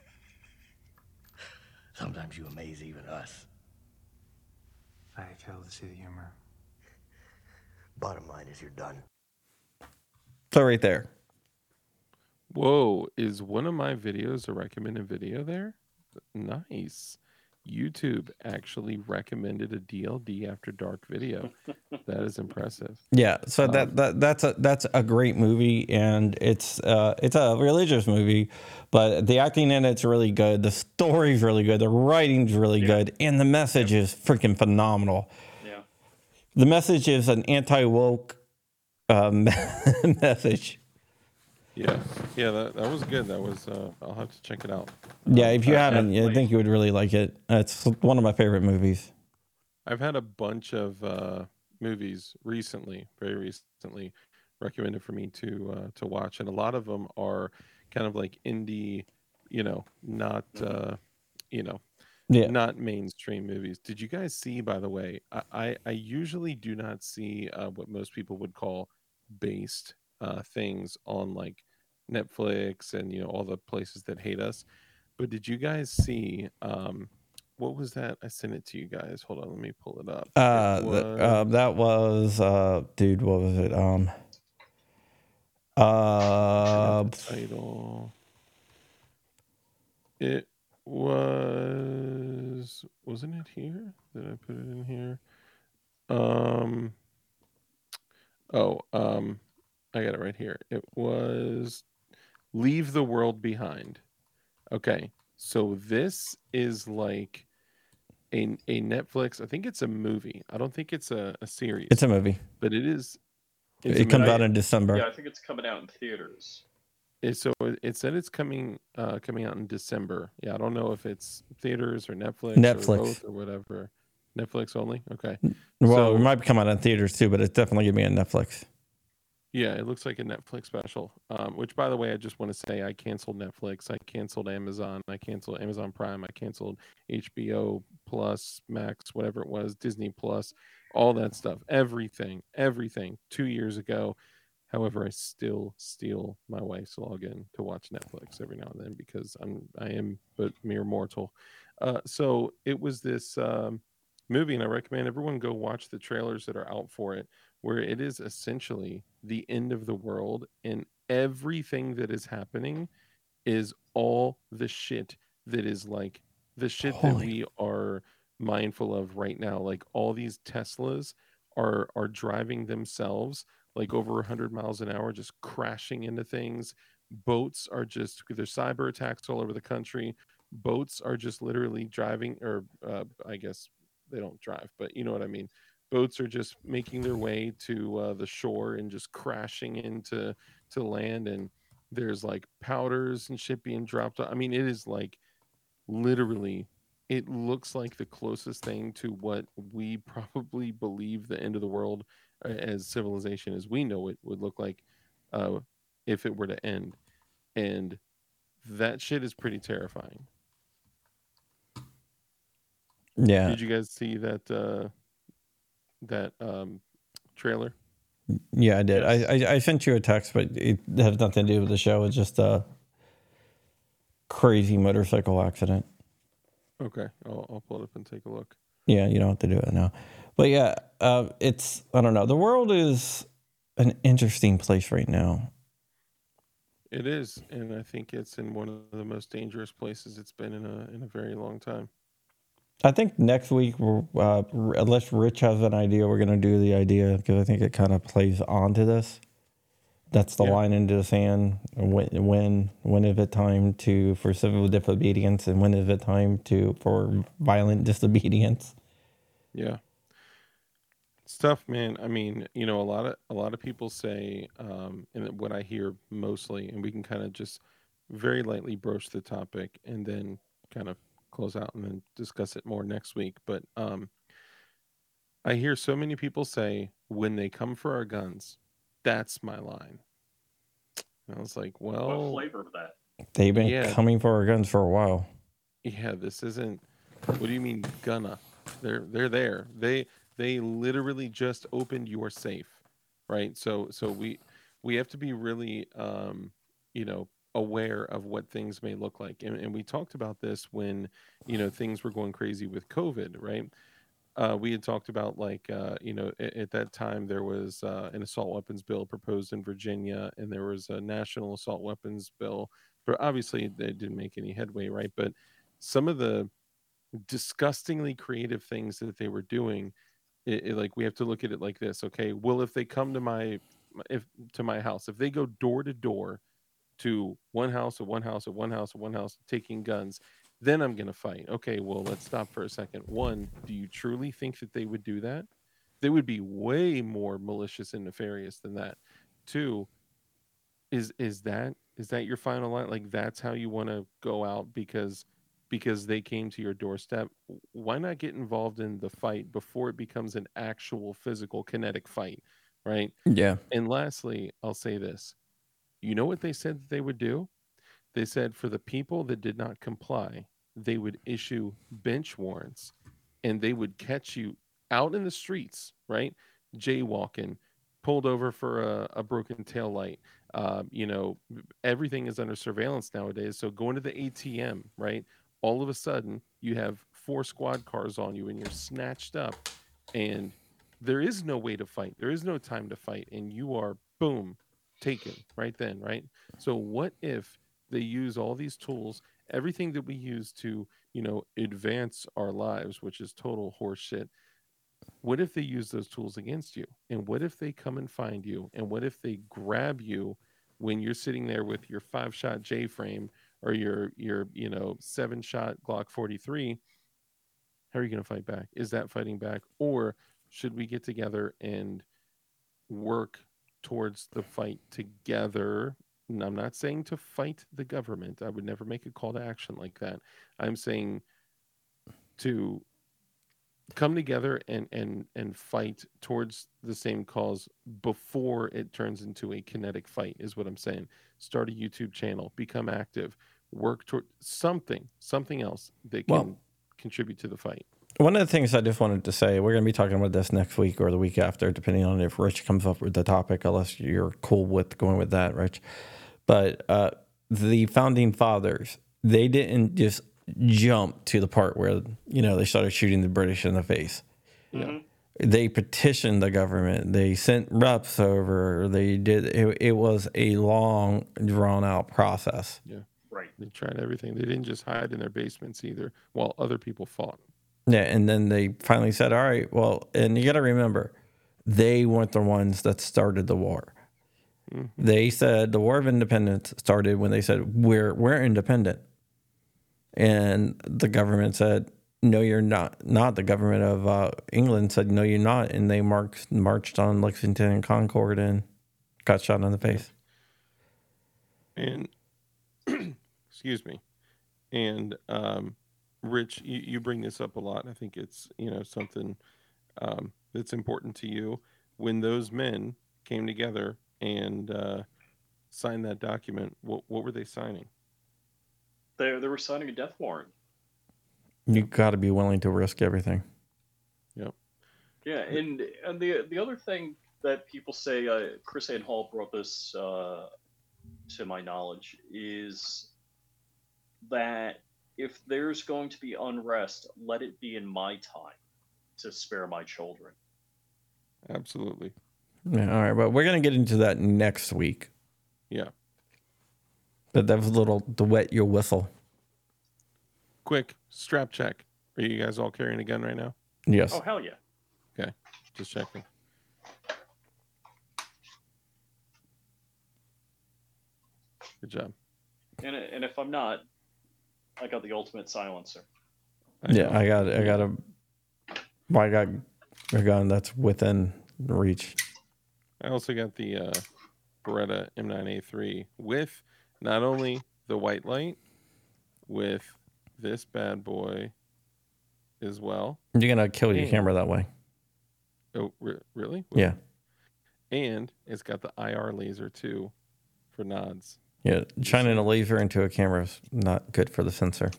Sometimes you amaze even us. I fail to see the humor. Bottom line is you're done. So right there. Whoa, is one of my videos a recommended video there? Nice. YouTube actually recommended a DLD after dark video. that is impressive. Yeah, so that, that that's a that's a great movie, and it's uh it's a religious movie, but the acting in it's really good. The story's really good. The writing's really good, and the message is freaking phenomenal. Yeah. The message is an anti woke um, message. Yeah. Yeah, that, that was good. That was uh I'll have to check it out. Yeah, if you haven't, I think you would really like it. It's one of my favorite movies. I've had a bunch of uh movies recently, very recently recommended for me to uh to watch and a lot of them are kind of like indie, you know, not uh you know, Yeah, not mainstream movies. Did you guys see, by the way? I, I, I usually do not see uh, what most people would call based uh, things on like Netflix and you know all the places that hate us. But did you guys see? Um, what was that? I sent it to you guys. Hold on, let me pull it up. Uh, the, was- uh, that was uh, dude. What was it? Um, uh, title. It was wasn't it here? Did I put it in here? Um oh, um I got it right here. It was Leave the World Behind. Okay. So this is like a, a Netflix. I think it's a movie. I don't think it's a, a series. It's a movie. but it is. it's It comes movie. out in December. Yeah, I think it's coming out in theaters. It- so it it said it's coming uh coming out in December. Yeah, I don't know if it's theaters or Netflix, Netflix. or both or whatever. Netflix only. Okay. Well, So- it might come out in theaters too, but it's definitely gonna be on Netflix. Yeah, it looks like a Netflix special. Um, which, by the way, I just want to say I canceled Netflix. I canceled Amazon. I canceled Amazon Prime. I canceled HBO Plus, Max, whatever it was, Disney Plus, all that stuff. Everything, everything. Two years ago. However, I still steal my wife's login to watch Netflix every now and then because I'm I am but mere mortal. Uh, so it was this um, movie, and I recommend everyone go watch the trailers that are out for it where it is essentially the end of the world and everything that is happening is all the shit that is like the shit that we are mindful of right now. Like all these teslas are are driving themselves like over 100 miles an hour just crashing into things. Boats are just there's cyber attacks all over the country. Boats are just literally driving or uh, i guess they don't drive but you know what i mean boats are just making their way to uh, the shore and just crashing into to land and there's like powders and shit being dropped i mean it is like literally it looks like the closest thing to what we probably believe the end of the world uh, as civilization as we know it would look like uh, if it were to end and that shit is pretty terrifying Yeah. did you guys see that uh that um trailer Yeah, I did. I, I I sent you a text, but it has nothing to do with the show. It's just a crazy motorcycle accident. okay I'll, I'll pull it up and take a look Yeah, you don't have to do it now. But yeah, uh, it's I don't know. The world is an interesting place right now. It is, and I think it's in one of the most dangerous places it's been in a in a very long time. I think next week, uh, unless Rich has an idea, we're gonna do the idea because I think it kind of plays onto this. That's the Yeah. line into the sand. When when when is it time to for civil disobedience, and when is it time to for violent disobedience? Yeah, stuff, man. I mean, you know, a lot of a lot of people say, um, and what I hear mostly, and we can kind of just very lightly broach the topic and then kind of close out and then discuss it more next week. But um, I hear so many people say, when they come for our guns, that's my line. And I was like, well, what flavor of that? They've been Yeah. coming for our guns for a while. yeah this isn't what do you mean gonna they're they're there they they literally just opened your safe right so so we we have to be really um you know aware of what things may look like and, and we talked about this when you know things were going crazy with covid right? Uh, we had talked about like uh, you know at, at that time there was uh, an assault weapons bill proposed in Virginia and there was a national assault weapons bill but obviously they didn't make any headway right? But some of the disgustingly creative things that they were doing it, it- like we have to look at it like this okay? Well if they come to my if to my house if they go door to door to one house or one house or one house or one house taking guns. Then i'm going to fight. Okay well let's stop for a second. One do you truly think that they would do that? They would be way more malicious and nefarious than that. Two is is that is that your final line? Like that's how you want to go out because because they came to your doorstep? Why not get involved in the fight before it becomes an actual physical kinetic fight right? Yeah. and lastly i'll say this you know what they said that they would do? They said for the people that did not comply they would issue bench warrants and they would catch you out in the streets right? Jaywalking pulled over for a, a broken tail light uh, you know everything is under surveillance nowadays. So going to the atm right? All of a sudden you have four squad cars on you and you're snatched up and there is no way to fight. There is no time to fight and you are boom taken right then right so what if they use all these tools everything that we use to you know advance our lives which is total horseshit what if they use those tools against you? And what if they come and find you? And what if they grab you when you're sitting there with your five shot J frame or your your you know seven shot Glock 43? How are you going to fight back? Is that fighting back, or should we get together and work towards the fight together? And I'm not saying to fight the government. I would never make a call to action like that. I'm saying to come together and and and fight towards the same cause before it turns into a kinetic fight is what i'm saying start a youtube channel become active work toward something something else that can Well- contribute to the fight One of the things I just wanted to say, we're going to be talking about this next week or the week after, depending on if Rich comes up with the topic, unless you're cool with going with that, Rich. But uh, the founding fathers, they didn't just jump to the part where, you know, they started shooting the British in the face. They petitioned the government. They sent reps over. They did. It, it was a long, drawn out process. Yeah. Right. they tried everything they didn't just hide in their basements either while other people fought Yeah, and then they finally said, "All right, well," and you got to remember, they weren't the ones that started the war. They said the War of Independence started when they said we're we're independent, and the government said, "No, you're not." Not the government of uh, England said, "No, you're not," and they marched marched on Lexington and Concord and got shot in the face. and excuse me and um rich you, you bring this up a lot i think it's you know something um that's important to you when those men came together and uh signed that document what what were they signing They they were signing a death warrant. You got to be willing to risk everything. yep Yeah, and and the the other thing that people say, uh, Chris Ann Hall brought this uh, to my knowledge, is that if there's going to be unrest, let it be in my time to spare my children. absolutely Yeah, all right, but we're gonna get into that next week. yeah But that was a little to wet your whistle. quick strap check are you guys all carrying a gun right now Yes. Oh hell yeah! okay just checking good job And and if I'm not, I got the ultimate silencer. Yeah. I got I got a well, I got a gun that's within reach. I also got the uh, Beretta M9A3 with not only the white light, with this bad boy as well. You're gonna kill your And- camera that way. Oh, re- really? Yeah. And it's got the IR laser too for nods. Yeah. Shining a laser into a camera is not good for the sensor.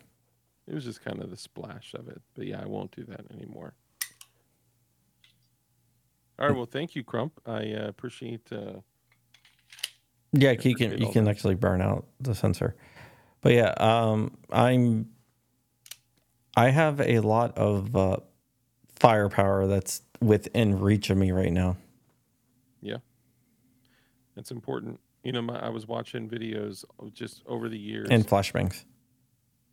It was just kind of the splash of it. But yeah, I won't do that anymore. All right. Well, thank you, Crump. I uh, appreciate. Uh, Yeah, you can you can actually burn out the sensor. But yeah, um, I'm I have a lot of uh, firepower that's within reach of me right now. Yeah. It's important. You know, my, I was watching videos just over the years And flashbangs.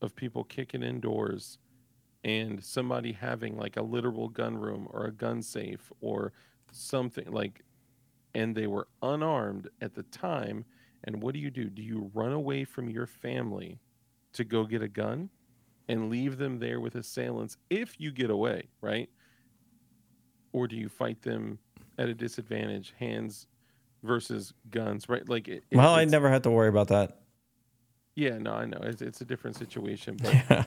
of people kicking indoors and somebody having like a literal gun room or a gun safe or something like, and they were unarmed at the time. And what do you do? Do you run away from your family to go get a gun and leave them there with assailants if you get away, right? Or do you fight them at a disadvantage, hands versus guns, right? Like, it, it- Well, I never had to worry about that. yeah, no, I know it's, it's a different situation, but Yeah.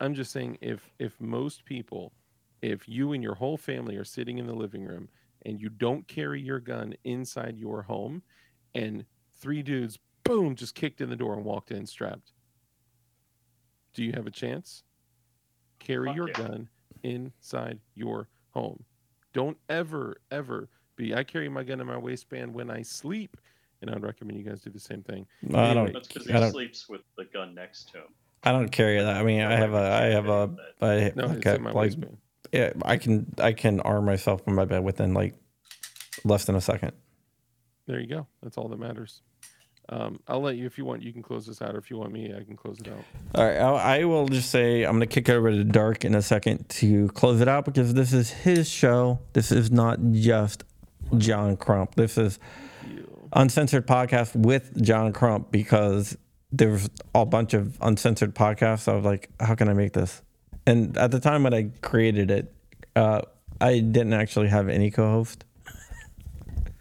I'm just saying if if most people, if you and your whole family are sitting in the living room and you don't carry your gun inside your home, and three dudes, boom, just kicked in the door and walked in strapped, do you have a chance? Carry Fuck your yeah. gun inside your home. Don't ever, ever be. I carry my gun in my waistband when I sleep, and I'd recommend you guys do the same thing. I Anyway, don't That's because he don't sleeps with the gun next to him. I don't carry that. I mean, I have a I have a I No, like it's in my like waistband. yeah, I can I can arm myself in my bed within like less than a second. There you go. That's all that matters. Um, I'll let you if you want. You can close this out, or if you want me, I can close it out. All right, I'll, I will just say I'm going to kick it over to Dark in a second to close it out because this is his show. This is not just John Crump. This is uncensored podcast with John Crump because there's a bunch of uncensored podcasts. I was like, how can I make this? And at the time when I created it, uh, I didn't actually have any co-host.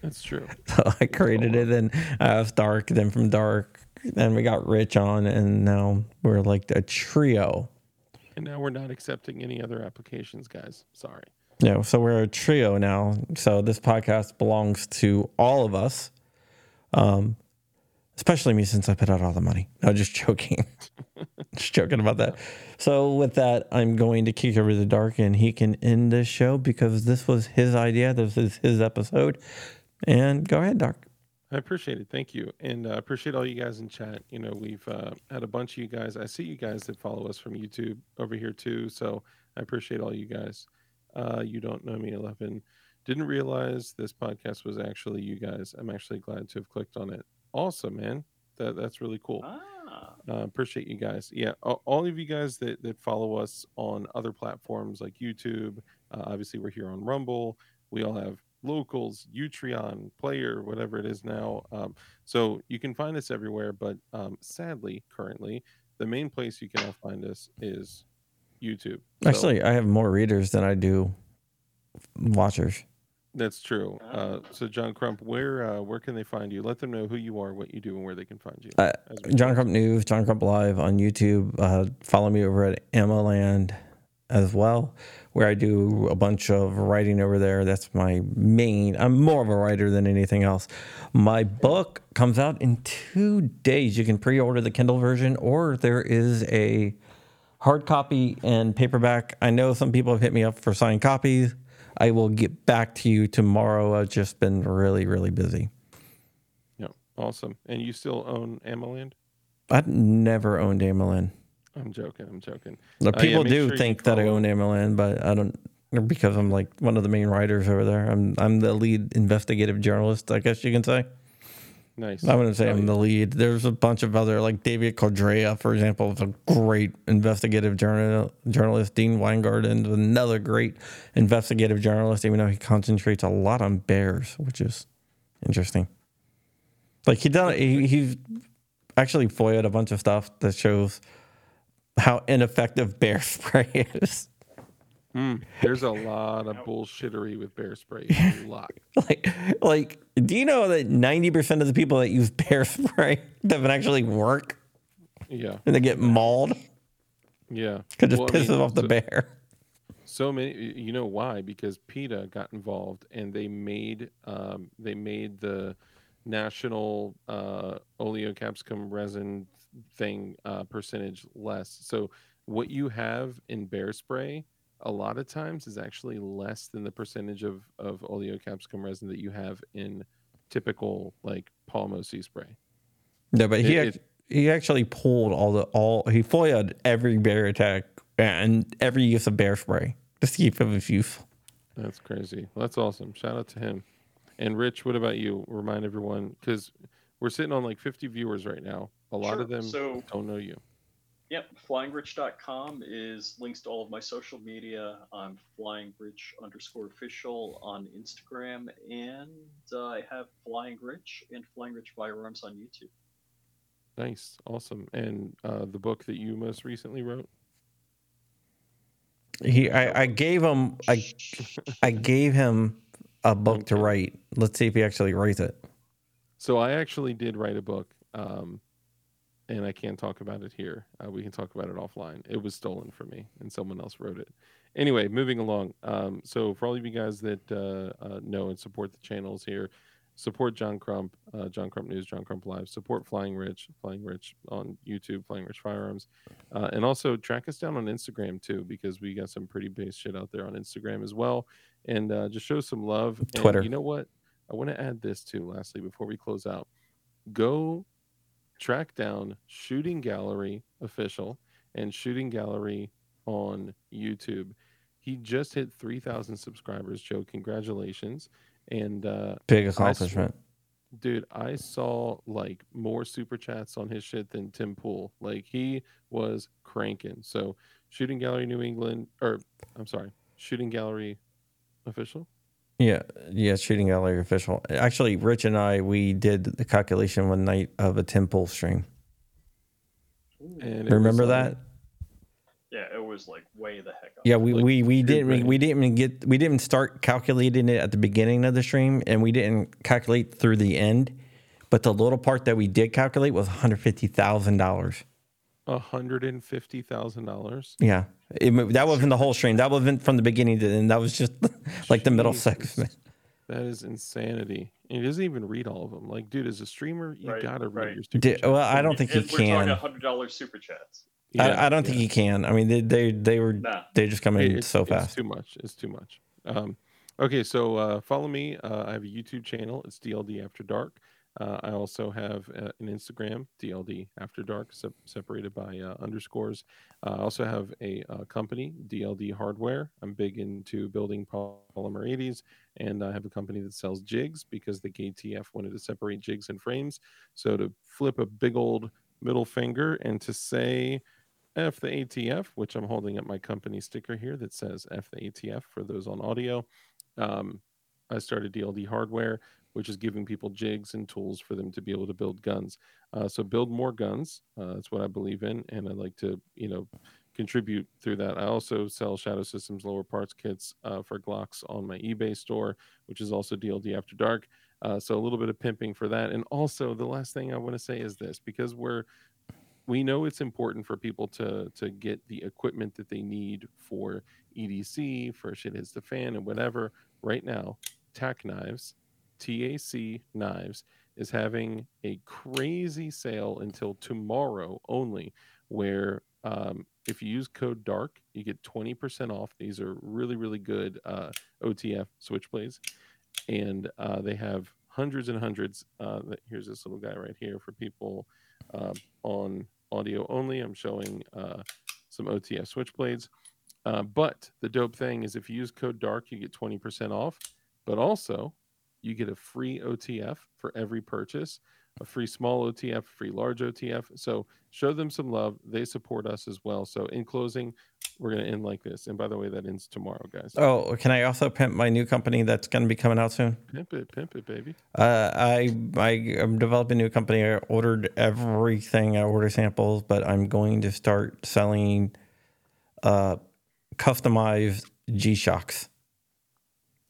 That's true. So I created it and I was Dark, then from Dark, then we got Rich on, and now we're like a trio. And now we're not accepting any other applications, guys. Sorry. Yeah, so we're a trio now. So this podcast belongs to all of us, um, especially me since I put out all the money. No, just joking. just joking about that. So with that, I'm going to kick over the Dark, and he can end this show because this was his idea. This is his episode. And go ahead, Dark. I appreciate it. Thank you. And I uh, appreciate all you guys in chat. You know, we've uh, had a bunch of you guys. I see you guys that follow us from YouTube over here too. So I appreciate all you guys. Uh, you don't know me, 11. Didn't realize this podcast was actually you guys. I'm actually glad to have clicked on it. Awesome, man. That, that's really cool. Ah. Uh, appreciate you guys. Yeah, all, all of you guys that, that follow us on other platforms like YouTube. Uh, obviously, we're here on Rumble. We all have locals, Utreon, Player, whatever it is now. Um, so you can find us everywhere, but um, sadly, currently, the main place you can now find us is YouTube. So Actually, I have more readers than I do watchers. that's true. Uh, so John Crump, where uh, where can they find you? Let them know who you are, what you do, and where they can find you. Uh, John. Crump News, John Crump Live on YouTube. Uh, follow me over at AmmoLand as well, where I do a bunch of writing over there. That's my main. I'm more of a writer than anything else. My book comes out in two days. You can pre-order the Kindle version, or there is a hard copy and paperback. I know some people have hit me up for signed copies. I will get back to you tomorrow. I've just been really, really busy. Yeah, awesome. And you still own AmmoLand? I've never owned AmmoLand. I'm joking. I'm joking. The Uh, yeah, people do sure think that I own AmmoLand, but I don't because I'm like one of the main writers over there. I'm I'm the lead investigative journalist, I guess you can say. Nice. I wouldn't say Oh, I'm yeah. the lead. There's a bunch of other like David Codrea, for example, is a great investigative journal journalist. Dean Weingarten is another great investigative journalist, even though he concentrates a lot on bears, which is interesting. Like he done he, he's actually foiled a bunch of stuff that shows how ineffective bear spray is. Mm, there's a lot of bullshittery with bear spray. A lot. like like do you know that 90% of the people that use bear spray doesn't actually work Yeah. and they get mauled Yeah. because it just Well, I pisses mean, off the so- bear So many, you know why? Because PETA got involved and they made um, they made the national uh, oleocapsicum resin thing uh, percentage less. So what you have in bear spray a lot of times is actually less than the percentage of of oleocapsicum resin that you have in typical like palmo sea spray. no but he It- act- he actually pulled all the all he foiled every bear attack and every use of bear spray just to keep it as useful That's crazy. Well, that's awesome. Shout out to him. And Rich, what about you? Remind everyone because we're sitting on like 50 viewers right now. A lot Sure. of them So- don't know you. Yep, flyingrich.com is links to all of my social media. I'm flyingrich underscore official on Instagram, and uh, I have Flying Rich and Flying Rich Firearms on YouTube. Nice, awesome. And uh, the book that you most recently wrote. he I, I gave him I, I gave him a book to write let's see if he actually writes it So I actually did write a book, um, and I can't talk about it here. Uh, we can talk about it offline. It was stolen from me, and someone else wrote it. Anyway, moving along. Um, so for all of you guys that uh, uh, know and support the channels here, support John Crump, uh, John Crump News, John Crump Live. Support Flying Rich, Flying Rich on YouTube, Flying Rich Firearms, uh, and also track us down on Instagram too, because we got some pretty base shit out there on Instagram as well. And uh, just show some love. And Twitter. you know what? I want to add this too. Lastly, before we close out, go track down Shooting Gallery official and Shooting Gallery on YouTube. He just hit 3,000 subscribers, Joe. Congratulations. And uh, big I accomplishment Dude, I saw like more super chats on his shit than Tim Pool. Like he was cranking. So Shooting Gallery New England, or I'm sorry, Shooting Gallery official. Yeah, yeah, shooting gallery official. Actually, Rich and I we did the calculation one night of a Tim Pool stream. And Remember was, uh, that? Yeah, it was like way the heck up. Yeah, we, like we, we didn't we, we didn't get we didn't start calculating it at the beginning of the stream, and we didn't calculate through the end. But the little part that we did calculate was one hundred fifty thousand dollars. hundred and fifty thousand dollars. Yeah, it, that wasn't the whole stream. That wasn't from the beginning to the end. That was just like the middle segment. That is insanity. And he doesn't even read all of them. Like, dude, as a streamer, you Right, gotta read right. your super Di- chats. well, I don't think he If we're talking can. hundred dollars super chats. Yeah, I, I don't think he can. I mean, they they, they were Nah. they just come in It- it's, so fast. it's too much. It's too much. Um, okay, so uh, follow me. Uh, I have a YouTube channel. It's DLD After Dark. Uh, I also have uh, an Instagram, DLD After Dark, sep- separated by uh, underscores. Uh, I also have a uh, company, DLD Hardware. I'm big into building polymer 80s, and I have a company that sells jigs because the ATF wanted to separate jigs and frames. So to flip a big old middle finger and to say F the ATF, which I'm holding up my company sticker here that says F the ATF for those on audio. Um, I started DLD Hardware, which is giving people jigs and tools for them to be able to build guns. Uh, so build more guns. Uh, that's what I believe in, and I like to, you know, contribute through that. I also sell Shadow Systems lower parts kits uh, for Glocks on my eBay store, which is also DLD After Dark. Uh, so a little bit of pimping for that. And also, the last thing I want to say is this: because we're we know it's important for people to to get the equipment that they need for EDC, for shit hits the fan, and whatever. Right now, Tac Knives, TAC Knives, is having a crazy sale until tomorrow only, where um, if you use code DARK, you get 20% off. These are really, really good uh, OTF switchblades. And uh, they have hundreds and hundreds. Uh, here's this little guy right here for people uh, on audio only. I'm showing uh, some OTF switchblades. Uh, but the dope thing is if you use code DARK, you get 20% off. But also, you get a free OTF for every purchase, a free small OTF, a free large OTF. So show them some love. They support us as well. So in closing, we're going to end like this. And by the way, that ends tomorrow, guys. Oh, can I also pimp my new company that's going to be coming out soon? Pimp it, pimp it, baby. Uh, I I am developing a new company. I ordered everything. I ordered samples, but I'm going to start selling uh, customized G Shocks.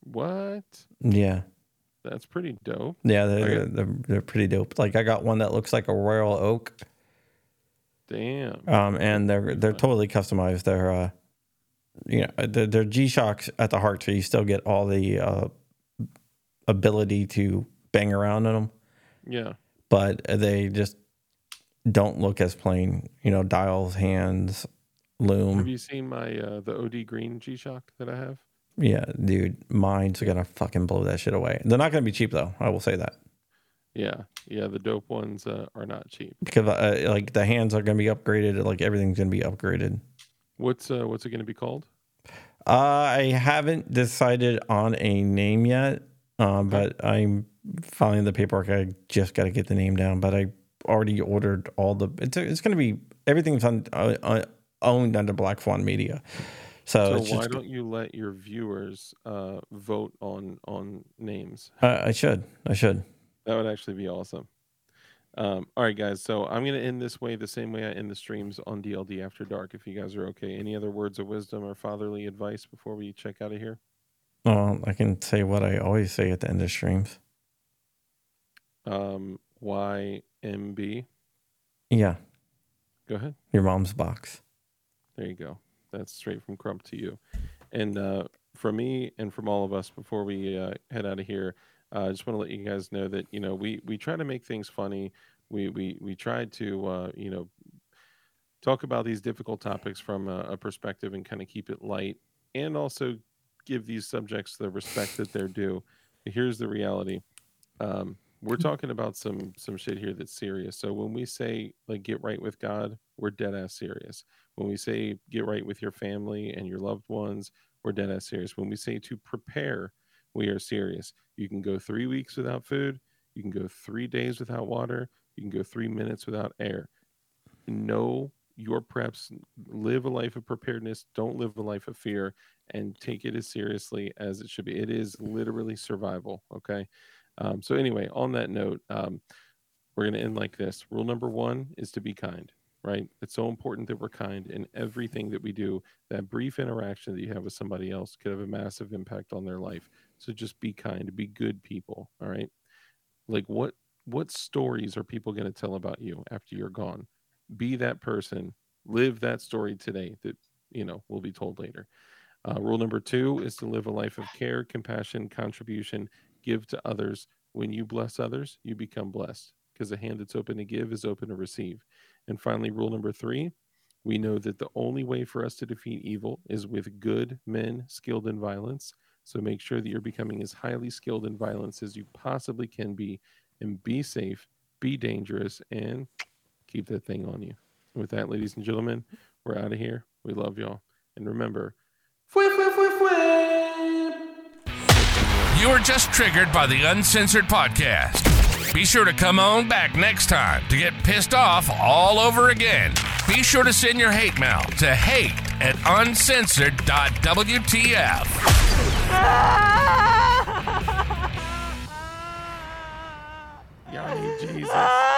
What? Yeah, That's pretty dope. yeah, they're, Okay. they're they're pretty dope. Like I got one that looks like a royal oak, Damn. um, and they're they're totally customized. They're uh, you know they're, they're G Shocks at the heart, so you still get all the uh, ability to bang around in them. Yeah. but they just don't look as plain. You know, dials, hands, loom. Have you seen my uh the OD green G Shock that I have? Yeah, dude, mine's gonna fucking blow that shit away. They're not gonna be cheap though. I will say that Yeah, yeah. The dope ones uh, are not cheap. because uh, like the hands are gonna be upgraded. Like everything's gonna be upgraded. What's uh what's it going to be called? Uh, I haven't decided on a name yet, um, but I'm filing the paperwork. I just got to get the name down. But I already ordered all the. It's it's gonna be everything's on uh, uh, owned under Black Fawn Media. So, So why don't you let your viewers uh vote on on names? I, I should. I should. That would actually be awesome. Um, all right, guys. So I'm going to end this way, the same way I end the streams on DLD After Dark. If you guys are okay. Any other words of wisdom or fatherly advice before we check out of here? Well, I can say what I always say at the end of streams. Um, YMB. Yeah, Go ahead. your mom's box. There you go. That's straight from Crump to you. And uh, from me and from all of us, before we uh, head out of here, uh, I just want to let you guys know that you know we we try to make things funny. We we we try to uh, you know talk about these difficult topics from a, a perspective and kind of keep it light, and also give these subjects the respect that they're due. Here's the reality. Um, we're talking about some some shit here that's serious. So when we say like get right with God, we're dead ass serious. When we say get right with your family and your loved ones, we're dead ass serious. When we say to prepare, we are serious. You can go three weeks without food. You can go three days without water. You can go three minutes without air. Know your preps. Live a life of preparedness. Don't live a life of fear and take it as seriously as it should be. It is literally survival. Okay. Um, so, anyway, on that note, um, we're going to end like this. Rule number one is to be kind, right? It's so important that we're kind in everything that we do. That brief interaction that you have with somebody else could have a massive impact on their life. So just be kind, be good people. All right. Like what what stories are people going to tell about you after you're gone? Be that person. Live that story today that you know will be told later. Uh, rule number two is to live a life of care, compassion, contribution, give to others. When you bless others, you become blessed because a hand that's open to give is open to receive. And finally, rule number three we know that the only way for us to defeat evil is with good men skilled in violence. So make sure that you're becoming as highly skilled in violence as you possibly can be and be safe, be dangerous, and keep that thing on you. with that, ladies and gentlemen, we're out of here. We love y'all. And remember, You were just triggered by the Uncensored Podcast. Be sure to come on back next time to get pissed off all over again. Be sure to send your hate mail to hate at uncensored.wtf. y'all need Jesus.